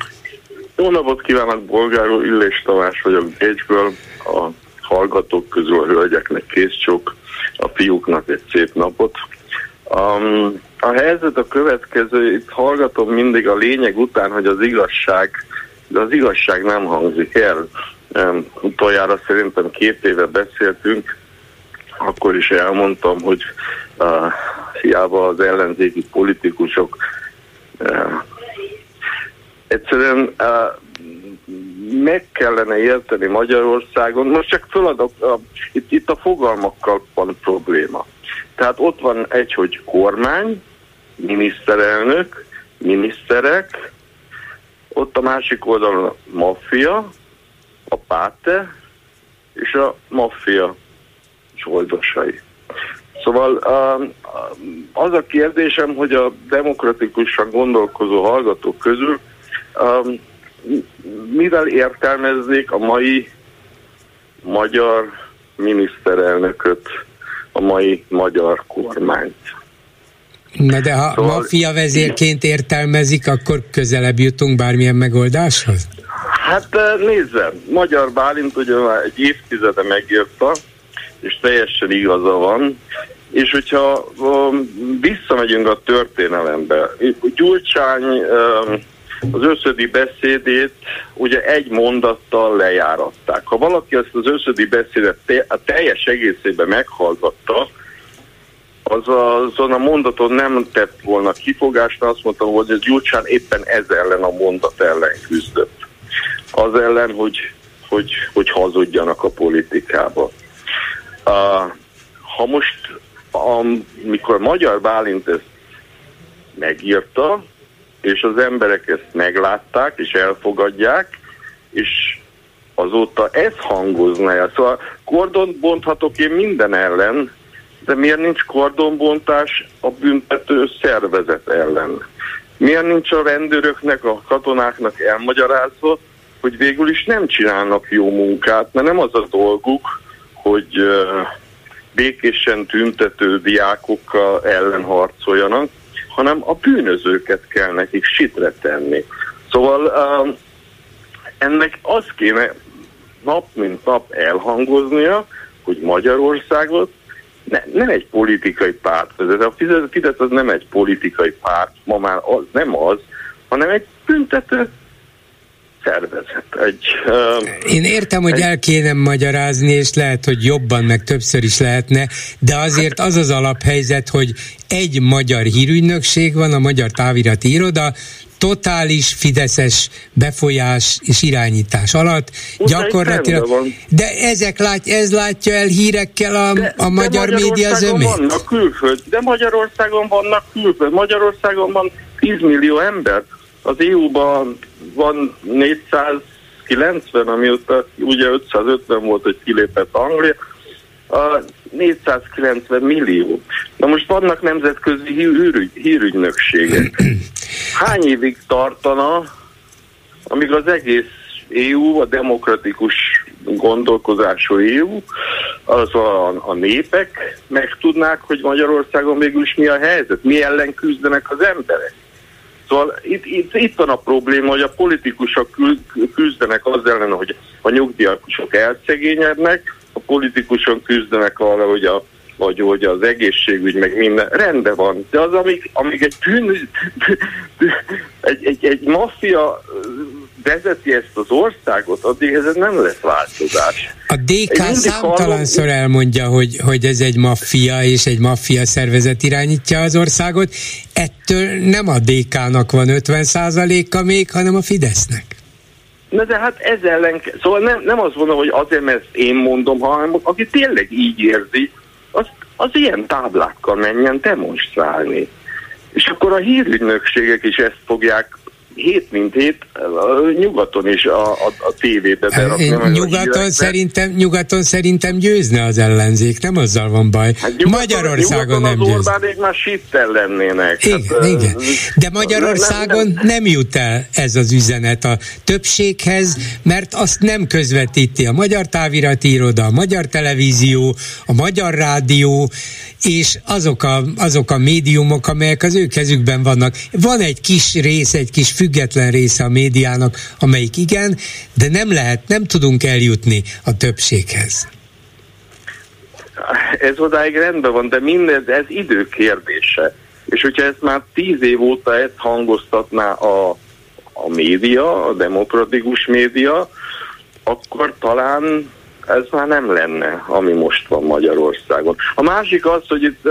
Jó napot kívánok, Bolgáró Illés Tamás vagyok Bécsből. A hallgatók közül a hölgyeknek kész csók, a fiúknak egy szép napot. Um, a helyzet a következő, itt hallgatom mindig a lényeg után, hogy az igazság, de az igazság nem hangzik el. Um, utoljára szerintem két éve beszéltünk, akkor is elmondtam, hogy uh, hiába az ellenzéki politikusok uh, egyszerűen uh, meg kellene érteni Magyarországon, most csak föladok, uh, itt, itt a fogalmakkal van probléma. Tehát ott van egy, hogy kormány, miniszterelnök, miniszterek, ott a másik oldalon a maffia, a páte, és a maffia csoldosai. Szóval uh, az a kérdésem, hogy a demokratikusan gondolkozó hallgatók közül um, mivel értelmeznék a mai magyar miniszterelnököt, a mai magyar kormányt? Na de ha Szóval- maffia vezérként értelmezik, akkor közelebb jutunk bármilyen megoldáshoz? Hát eh, nézze, Magyar Bálint ugye már egy évtizede megírta, és teljesen igaza van, és hogyha um, visszamegyünk a történelembe, Gyurcsány um, az összödi beszédét ugye egy mondattal lejáratták. Ha valaki ezt az összödi beszédet te, a teljes egészében meghallgatta, az azon a mondaton nem tett volna kifogást, azt mondtam, hogy ez Gyurcsán éppen ez ellen a mondat ellen küzdött. Az ellen, hogy, hogy, hogy hazudjanak a politikába. Ha most, amikor Magyar Bálint ezt megírta, és az emberek ezt meglátták, és elfogadják, és azóta ez hangozna el. Szóval kordont bonthatok én minden ellen, de miért nincs kordonbontás a büntető szervezet ellen? Miért nincs a rendőröknek, a katonáknak elmagyarázva, hogy végül is nem csinálnak jó munkát, mert nem az a dolguk, hogy békésen tüntető diákokkal ellen harcoljanak, hanem a bűnözőket kell nekik sitre tenni. Szóval ennek az kéne nap mint nap elhangoznia, hogy Magyarországot ne, nem egy politikai párt vezet. A Fidesz, az nem egy politikai párt, ma már az nem az, hanem egy büntető szervezet. Egy, uh, Én értem, hogy el kéne magyarázni, és lehet, hogy jobban, meg többször is lehetne, de azért az az alaphelyzet, hogy egy magyar hírügynökség van, a Magyar Távirati Iroda, totális fideszes befolyás és irányítás alatt Utána gyakorlatilag. De ezek lát, ez látja el hírekkel a, De- a magyar de média az Magyarországon ömét? vannak külföld, de Magyarországon vannak külföld. Magyarországon van 10 millió ember. Az EU-ban van 490, amióta ugye 550 volt, hogy kilépett Anglia. A 490 millió. Na most vannak nemzetközi hírügy, hírügynökségek. Hány évig tartana, amíg az egész EU, a demokratikus gondolkozású EU, az a, a népek megtudnák, hogy Magyarországon végül is mi a helyzet, mi ellen küzdenek az emberek. Szóval itt, itt, itt van a probléma, hogy a politikusok küzdenek az ellen, hogy a nyugdíjasok elszegényednek, a politikusok küzdenek arra, hogy a vagy hogy az egészségügy, meg minden, rendben van. De az, amíg, amíg egy bűn, egy, egy, egy maffia vezeti ezt az országot, addig ez nem lesz változás. A DK számtalanszor hallom... elmondja, hogy, hogy ez egy maffia, és egy maffia szervezet irányítja az országot. Ettől nem a DK-nak van 50 a még, hanem a Fidesznek. Na de hát ez ellen, szóval nem, nem azt mondom, hogy azért, mert ezt én mondom, hanem aki tényleg így érzi, az, ilyen táblákkal menjen demonstrálni. És akkor a hírügynökségek is ezt fogják hét mint hét nyugaton is a, a, a tévébe berakni. Nyugaton szerintem, nyugaton szerintem győzne az ellenzék, nem azzal van baj. Hát nyugaton, Magyarországon nyugaton nem győz. Orbánék már sittel lennének. Igen, hát, igen. De Magyarországon nem, nem, nem jut el ez az üzenet a többséghez, mert azt nem közvetíti a Magyar Távirati Iroda, a Magyar Televízió, a Magyar Rádió, és azok a, azok a médiumok, amelyek az ő kezükben vannak. Van egy kis rész, egy kis független része a médiának, amelyik igen, de nem lehet, nem tudunk eljutni a többséghez. Ez odáig rendben van, de mindez, ez idő kérdése. És hogyha ezt már tíz év óta ezt hangoztatná a, a média, a demokratikus média, akkor talán ez már nem lenne, ami most van Magyarországon. A másik az, hogy itt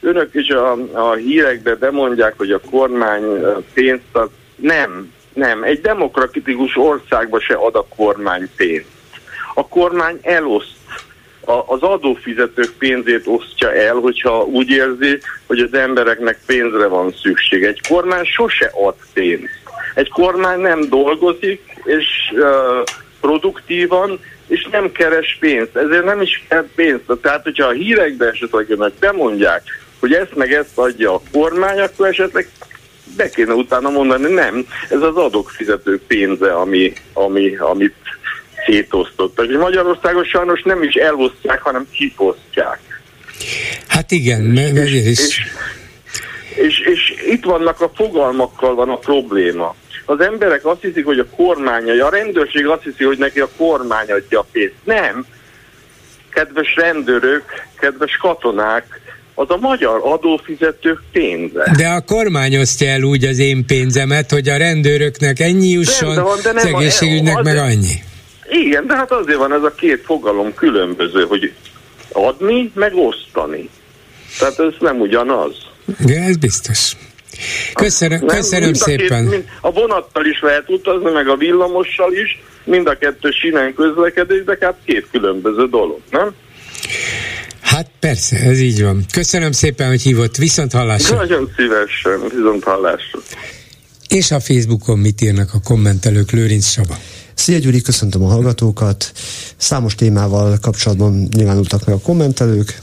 önök is a, a hírekbe bemondják, hogy a kormány pénzt ad. Nem, nem. Egy demokratikus országba se ad a kormány pénzt. A kormány eloszt az adófizetők pénzét osztja el, hogyha úgy érzi, hogy az embereknek pénzre van szükség. Egy kormány sose ad pénzt. Egy kormány nem dolgozik, és uh, produktívan, és nem keres pénzt. Ezért nem is kell pénzt. Tehát, hogyha a hírekbe esetleg jönnek, bemondják, hogy ezt meg ezt adja a kormány, akkor esetleg be kéne utána mondani, nem, ez az adófizetők pénze, ami, ami, amit szétosztottak. És Magyarországon sajnos nem is elosztják, hanem kifosztják. Hát igen, és, is. És, és, és itt vannak a fogalmakkal van a probléma az emberek azt hiszik, hogy a kormány, a rendőrség azt hiszi, hogy neki a kormány adja a pénzt. Nem. Kedves rendőrök, kedves katonák, az a magyar adófizetők pénze. De a kormány osztja el úgy az én pénzemet, hogy a rendőröknek ennyi jusson, de van, de nem, az egészségügynek meg annyi. Igen, de hát azért van ez a két fogalom különböző, hogy adni, meg osztani. Tehát ez nem ugyanaz. De ez biztos. Köszönöm, nem, köszönöm mind a szépen. Két, mind, a vonattal is lehet utazni, meg a villamossal is, mind a kettő sinen közlekedés, de hát két különböző dolog, nem? Hát persze, ez így van. Köszönöm szépen, hogy hívott. Viszont hallásra. Nagyon szívesen, viszont hallásra. És a Facebookon mit írnak a kommentelők, Lőrinc Saba? Szia Gyuri, köszöntöm a hallgatókat. Számos témával kapcsolatban nyilvánultak meg a kommentelők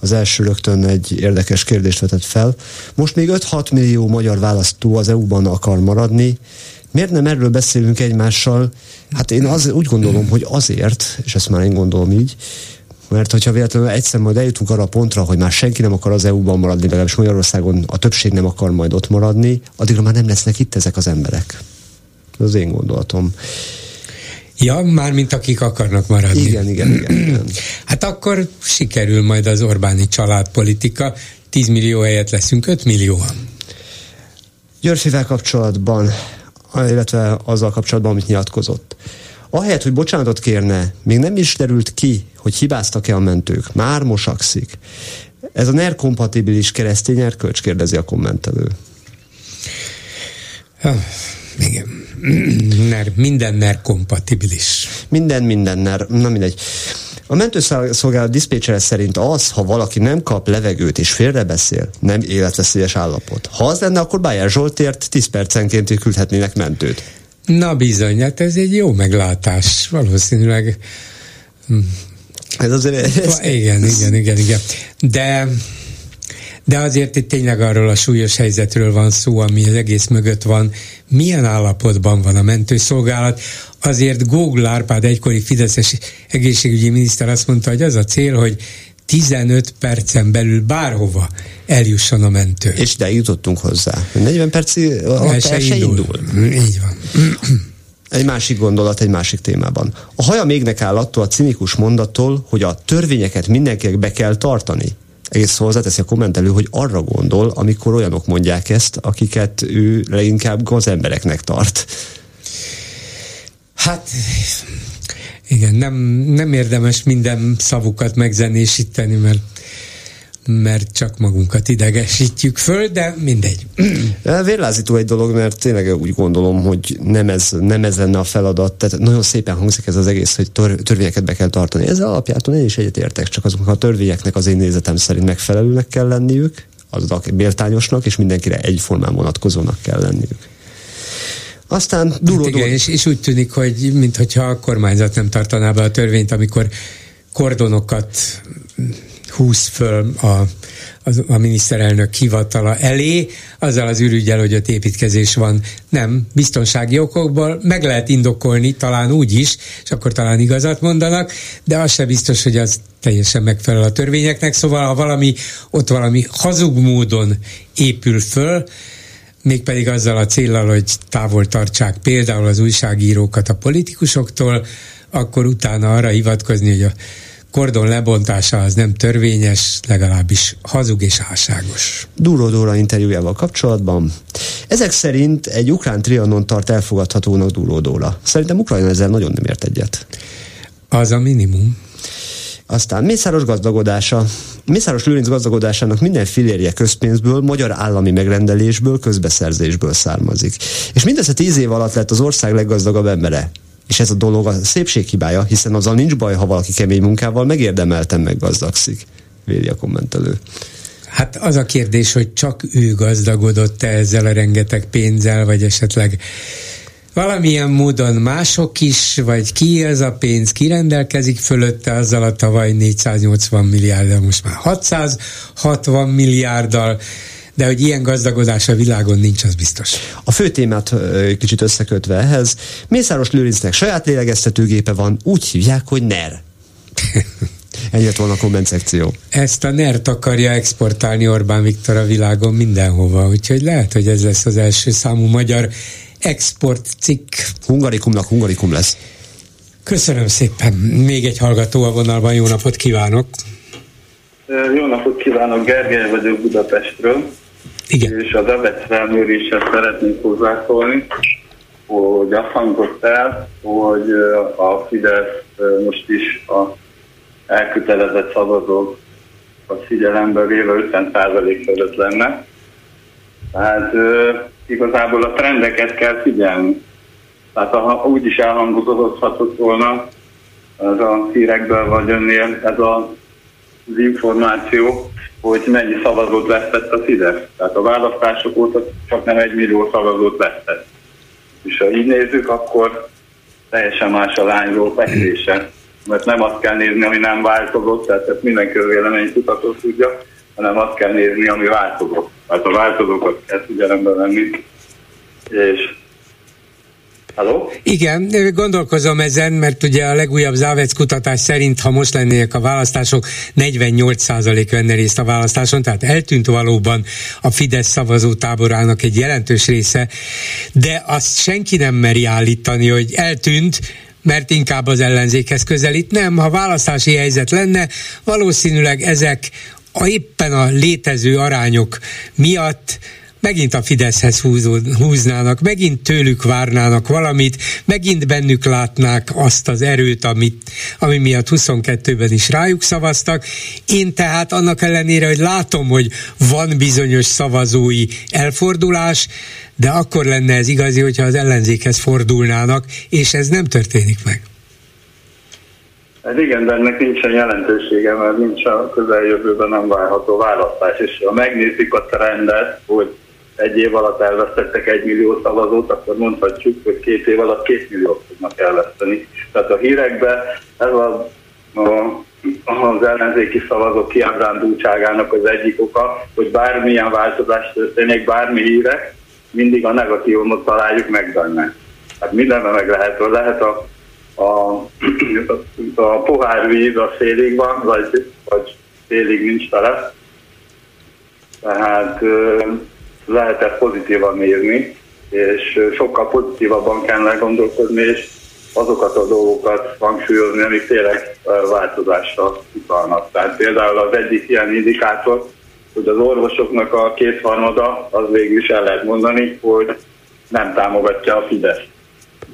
az első rögtön egy érdekes kérdést vetett fel. Most még 5-6 millió magyar választó az EU-ban akar maradni. Miért nem erről beszélünk egymással? Hát én az, úgy gondolom, hogy azért, és ezt már én gondolom így, mert hogyha véletlenül egyszer majd eljutunk arra a pontra, hogy már senki nem akar az EU-ban maradni, legalábbis Magyarországon a többség nem akar majd ott maradni, addigra már nem lesznek itt ezek az emberek. Ez az én gondolatom. Ja, már mint akik akarnak maradni. Igen, igen, igen. igen. hát akkor sikerül majd az Orbáni családpolitika. 10 millió helyett leszünk 5 millióan. Györfivel kapcsolatban, illetve azzal kapcsolatban, amit nyilatkozott. Ahelyett, hogy bocsánatot kérne, még nem is derült ki, hogy hibáztak-e a mentők. Már mosakszik. Ez a NER kompatibilis keresztény erkölcs, kérdezi a kommentelő. Igen. NER, minden NER kompatibilis. Minden, minden NER, na mindegy. A mentőszolgálat diszpécsere szerint az, ha valaki nem kap levegőt és félrebeszél, nem életveszélyes állapot. Ha az lenne, akkor Bájer Zsoltért 10 percenként küldhetnének mentőt. Na bizony, hát ez egy jó meglátás. Valószínűleg ez azért... Ez... Igen, igen, igen, igen. De de azért itt tényleg arról a súlyos helyzetről van szó, ami az egész mögött van. Milyen állapotban van a mentőszolgálat? Azért Gógl Árpád egykori Fideszes egészségügyi miniszter azt mondta, hogy az a cél, hogy 15 percen belül bárhova eljusson a mentő. És ide jutottunk hozzá. 40 perci alatt el se indul. indul. Így van. Egy másik gondolat egy másik témában. A haja mégnek áll attól a cinikus mondattól, hogy a törvényeket mindenkinek be kell tartani. Egész hozzáteszi a kommentelő, hogy arra gondol, amikor olyanok mondják ezt, akiket ő leginkább az embereknek tart. Hát igen, nem, nem érdemes minden szavukat megzenésíteni, mert mert csak magunkat idegesítjük föl, de mindegy. Vérlázító egy dolog, mert tényleg úgy gondolom, hogy nem ez, nem ez lenne a feladat. Tehát nagyon szépen hangzik ez az egész, hogy tör, törvényeket be kell tartani. Ez alapjától én is egyetértek, csak azoknak a törvényeknek az én nézetem szerint megfelelőnek kell lenniük, azok méltányosnak, és mindenkire egyformán vonatkozónak kell lenniük. Aztán duró, hát igen, és, és úgy tűnik, hogy mintha a kormányzat nem tartaná be a törvényt, amikor kordonokat húz föl a, a, a miniszterelnök hivatala elé, azzal az ürügyel, hogy ott építkezés van. Nem, biztonsági okokból meg lehet indokolni, talán úgy is, és akkor talán igazat mondanak, de az se biztos, hogy az teljesen megfelel a törvényeknek, szóval ha valami, ott valami hazug módon épül föl, mégpedig azzal a célral, hogy távol tartsák például az újságírókat a politikusoktól, akkor utána arra hivatkozni, hogy a kordon lebontása az nem törvényes, legalábbis hazug és álságos. Dúró Dóra interjújával kapcsolatban. Ezek szerint egy ukrán trianon tart elfogadhatónak Dúró Dóra. Szerintem Ukrajna ezzel nagyon nem ért egyet. Az a minimum. Aztán Mészáros gazdagodása. Mészáros Lőrinc gazdagodásának minden filérje közpénzből, magyar állami megrendelésből, közbeszerzésből származik. És mindez a tíz év alatt lett az ország leggazdagabb embere. És ez a dolog a szépség hibája, hiszen azzal nincs baj, ha valaki kemény munkával megérdemelten meggazdagszik, véli a kommentelő. Hát az a kérdés, hogy csak ő gazdagodott-e ezzel a rengeteg pénzzel, vagy esetleg valamilyen módon mások is, vagy ki ez a pénz, ki rendelkezik fölötte azzal a tavaly 480 milliárddal, most már 660 milliárddal, de hogy ilyen gazdagodás a világon nincs, az biztos. A fő témát kicsit összekötve ehhez, Mészáros Lőrincnek saját lélegeztetőgépe van, úgy hívják, hogy NER. Ennyi volna a komment szekció. Ezt a NERT akarja exportálni Orbán Viktor a világon mindenhova, úgyhogy lehet, hogy ez lesz az első számú magyar export cikk. Hungarikumnak hungarikum lesz. Köszönöm szépen. Még egy hallgató a vonalban. Jó napot kívánok! Jó napot kívánok, Gergely vagyok Budapestről. Igen. És az EBEC felméréshez szeretnék hozzászólni, hogy azt hangzott el, hogy a Fidesz most is a elkötelezett szavazók a figyelembe véve 50% fölött lenne. Tehát igazából a trendeket kell figyelni. Tehát ha úgy is elhangozhatott volna ez a hírekből vagy önnél ez a, az információ, hogy mennyi szavazót vesztett a Fidesz. Tehát a választások óta csak nem egy millió szavazót vesztett. És ha így nézzük, akkor teljesen más a lányról fekvése. Mert nem azt kell nézni, ami nem változott, tehát ezt minden kutató tudja, hanem azt kell nézni, ami változott. Tehát a változókat kell figyelembe venni. És Hello? Igen, gondolkozom ezen, mert ugye a legújabb Závec kutatás szerint, ha most lennének a választások, 48% venne részt a választáson, tehát eltűnt valóban a Fidesz szavazó táborának egy jelentős része, de azt senki nem meri állítani, hogy eltűnt, mert inkább az ellenzékhez közelít. Nem, ha választási helyzet lenne, valószínűleg ezek a éppen a létező arányok miatt megint a Fideszhez húznának, megint tőlük várnának valamit, megint bennük látnák azt az erőt, amit, ami miatt 22-ben is rájuk szavaztak. Én tehát annak ellenére, hogy látom, hogy van bizonyos szavazói elfordulás, de akkor lenne ez igazi, hogyha az ellenzékhez fordulnának, és ez nem történik meg. Hát igen, de ennek nincsen jelentősége, mert nincs a közeljövőben nem várható választás, és ha megnézik a trendet, hogy egy év alatt elvesztettek egy millió szavazót, akkor mondhatjuk, hogy két év alatt két milliót tudnak elveszteni. Tehát a hírekben ez a, a az ellenzéki szavazók kiábrándultságának az egyik oka, hogy bármilyen változás történik, bármi hírek, mindig a negatívumot találjuk meg benne. Hát mindenben meg lehet, hogy lehet a, a, a pohár víz a szélig van, vagy, vagy félig nincs tele. Tehát lehet ezt pozitívan mérni, és sokkal pozitívabban kellene gondolkodni, és azokat a dolgokat hangsúlyozni, amik tényleg változásra utalnak. Tehát például az egyik ilyen indikátor, hogy az orvosoknak a kétharmada, az végül is el lehet mondani, hogy nem támogatja a Fidesz.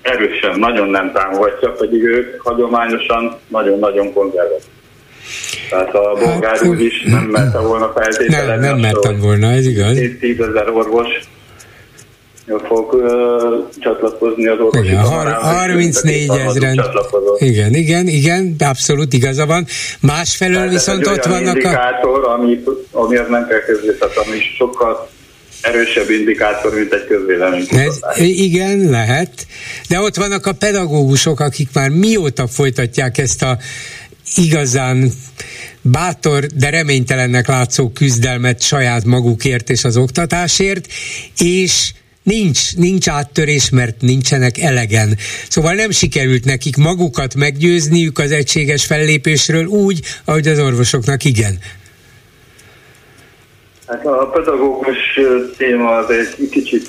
Erősen, nagyon nem támogatja, pedig ők hagyományosan nagyon-nagyon konzervatív. Tehát a bolgár hát, úr is nem merte volna feltételezni. Nem, nem mertem volna, ez igaz. 10 orvos fog uh, csatlakozni az orvosi igen, har- 34 ezeren. Igen, igen, igen, abszolút igaza van. Másfelől Tehát viszont ott vannak a... ami, ami az nem tehát ami sokkal erősebb indikátor, mint egy közvélemény. Igen, lehet, de ott vannak a pedagógusok, akik már mióta folytatják ezt a igazán bátor, de reménytelennek látszó küzdelmet saját magukért és az oktatásért, és Nincs, nincs áttörés, mert nincsenek elegen. Szóval nem sikerült nekik magukat meggyőzniük az egységes fellépésről úgy, ahogy az orvosoknak igen. Hát a pedagógus téma az egy kicsit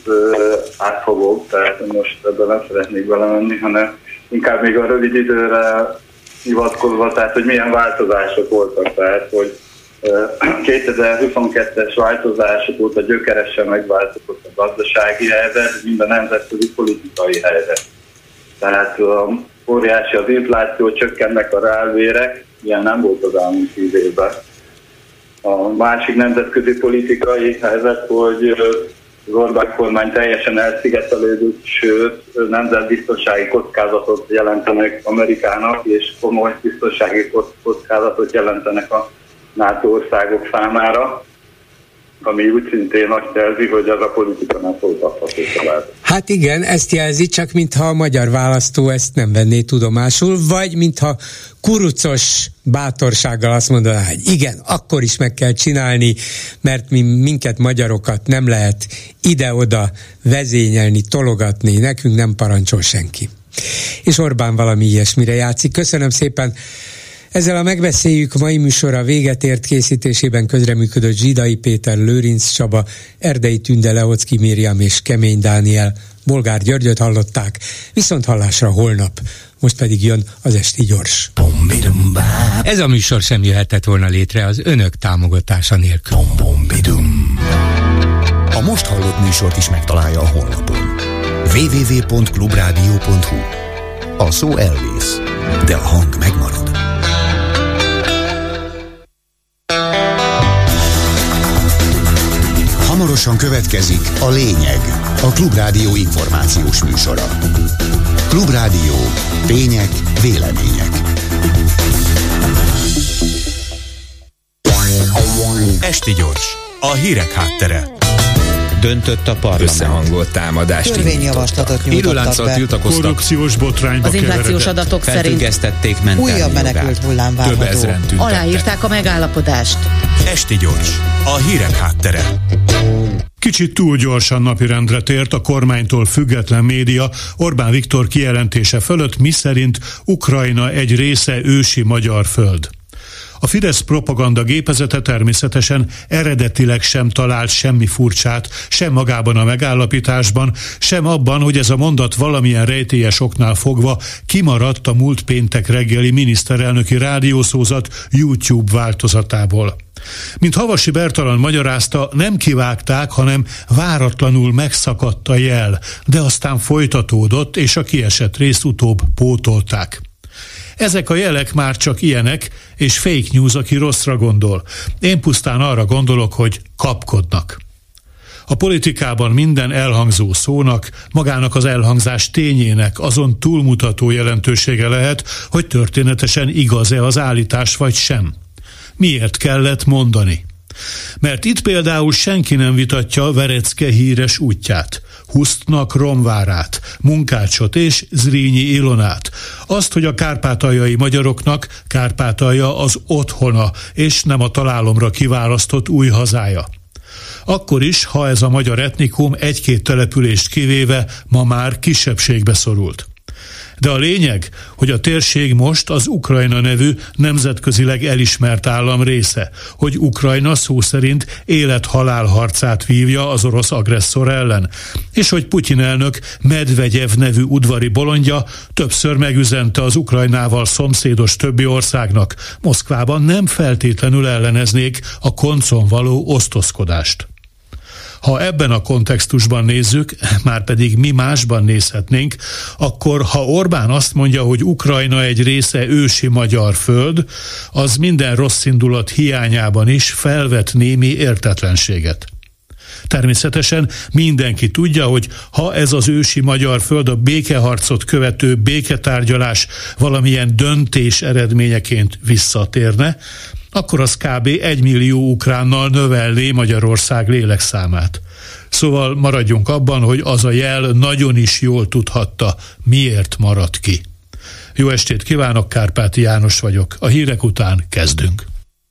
átfogóbb, tehát most ebben nem szeretnék belemenni, hanem inkább még a rövid időre hivatkozva, tehát hogy milyen változások voltak, tehát hogy 2022-es változások óta gyökeresen megváltozott a gazdasági helyzet, mind a nemzetközi politikai helyzet. Tehát um, óriási az infláció, csökkennek a rálvérek, ilyen nem volt az elmúlt tíz évben. A másik nemzetközi politikai helyzet, hogy az Orbán kormány teljesen elszigetelődött, sőt nemzetbiztonsági kockázatot jelentenek Amerikának, és komoly biztonsági kockázatot jelentenek a NATO országok számára, ami úgy szintén azt jelzi, hogy az a politika nem folytatható tovább. Hát igen, ezt jelzi, csak mintha a magyar választó ezt nem venné tudomásul, vagy mintha kurucos bátorsággal azt mondaná, hogy igen, akkor is meg kell csinálni, mert mi minket magyarokat nem lehet ide-oda vezényelni, tologatni, nekünk nem parancsol senki. És Orbán valami ilyesmire játszik. Köszönöm szépen ezzel a megbeszéljük mai műsora véget ért készítésében közreműködött Zsidai Péter, Lőrinc Csaba, Erdei Tünde, Leocki Mériam és Kemény Dániel. Bolgár Györgyöt hallották, viszont hallásra holnap. Most pedig jön az Esti Gyors. Ez a műsor sem jöhetett volna létre az önök támogatása nélkül. A most hallott műsort is megtalálja a honlapon. www.clubradio.hu A szó elvész, de a hang megmarad. Hamarosan következik a lényeg, a Klubrádió információs műsora. Klubrádió, tények, vélemények. Esti gyors, a hírek háttere döntött a parlament. Összehangolt támadást Törvényjavaslatot nyújtottak be. tiltakoztak. Korrupciós botrányba Az inflációs adatok szerint újabb menekült hullám várható. Aláírták a megállapodást. Esti gyors, a hírek háttere. Kicsit túl gyorsan napirendre tért a kormánytól független média Orbán Viktor kijelentése fölött, miszerint Ukrajna egy része ősi magyar föld. A Fidesz propaganda gépezete természetesen eredetileg sem talált semmi furcsát, sem magában a megállapításban, sem abban, hogy ez a mondat valamilyen rejtélyes oknál fogva kimaradt a múlt péntek reggeli miniszterelnöki rádiószózat YouTube változatából. Mint Havasi Bertalan magyarázta, nem kivágták, hanem váratlanul megszakadt a jel, de aztán folytatódott, és a kiesett részt utóbb pótolták. Ezek a jelek már csak ilyenek, és fake news, aki rosszra gondol. Én pusztán arra gondolok, hogy kapkodnak. A politikában minden elhangzó szónak, magának az elhangzás tényének azon túlmutató jelentősége lehet, hogy történetesen igaz-e az állítás vagy sem. Miért kellett mondani? Mert itt például senki nem vitatja Verecke híres útját. Husztnak Romvárát, Munkácsot és Zrínyi Ilonát. Azt, hogy a kárpátaljai magyaroknak Kárpátalja az otthona, és nem a találomra kiválasztott új hazája. Akkor is, ha ez a magyar etnikum egy-két települést kivéve ma már kisebbségbe szorult. De a lényeg, hogy a térség most az Ukrajna nevű nemzetközileg elismert állam része, hogy Ukrajna szó szerint élet-halál harcát vívja az orosz agresszor ellen, és hogy Putyin elnök Medvegyev nevű udvari bolondja többször megüzente az Ukrajnával szomszédos többi országnak, Moszkvában nem feltétlenül elleneznék a koncon való osztozkodást. Ha ebben a kontextusban nézzük, már pedig mi másban nézhetnénk, akkor ha Orbán azt mondja, hogy Ukrajna egy része ősi magyar föld, az minden rossz indulat hiányában is felvet némi értetlenséget. Természetesen mindenki tudja, hogy ha ez az ősi magyar föld a békeharcot követő béketárgyalás valamilyen döntés eredményeként visszatérne, akkor az kb. egy millió ukránnal növelné Magyarország lélekszámát. Szóval maradjunk abban, hogy az a jel nagyon is jól tudhatta, miért maradt ki. Jó estét kívánok, Kárpáti János vagyok. A hírek után kezdünk.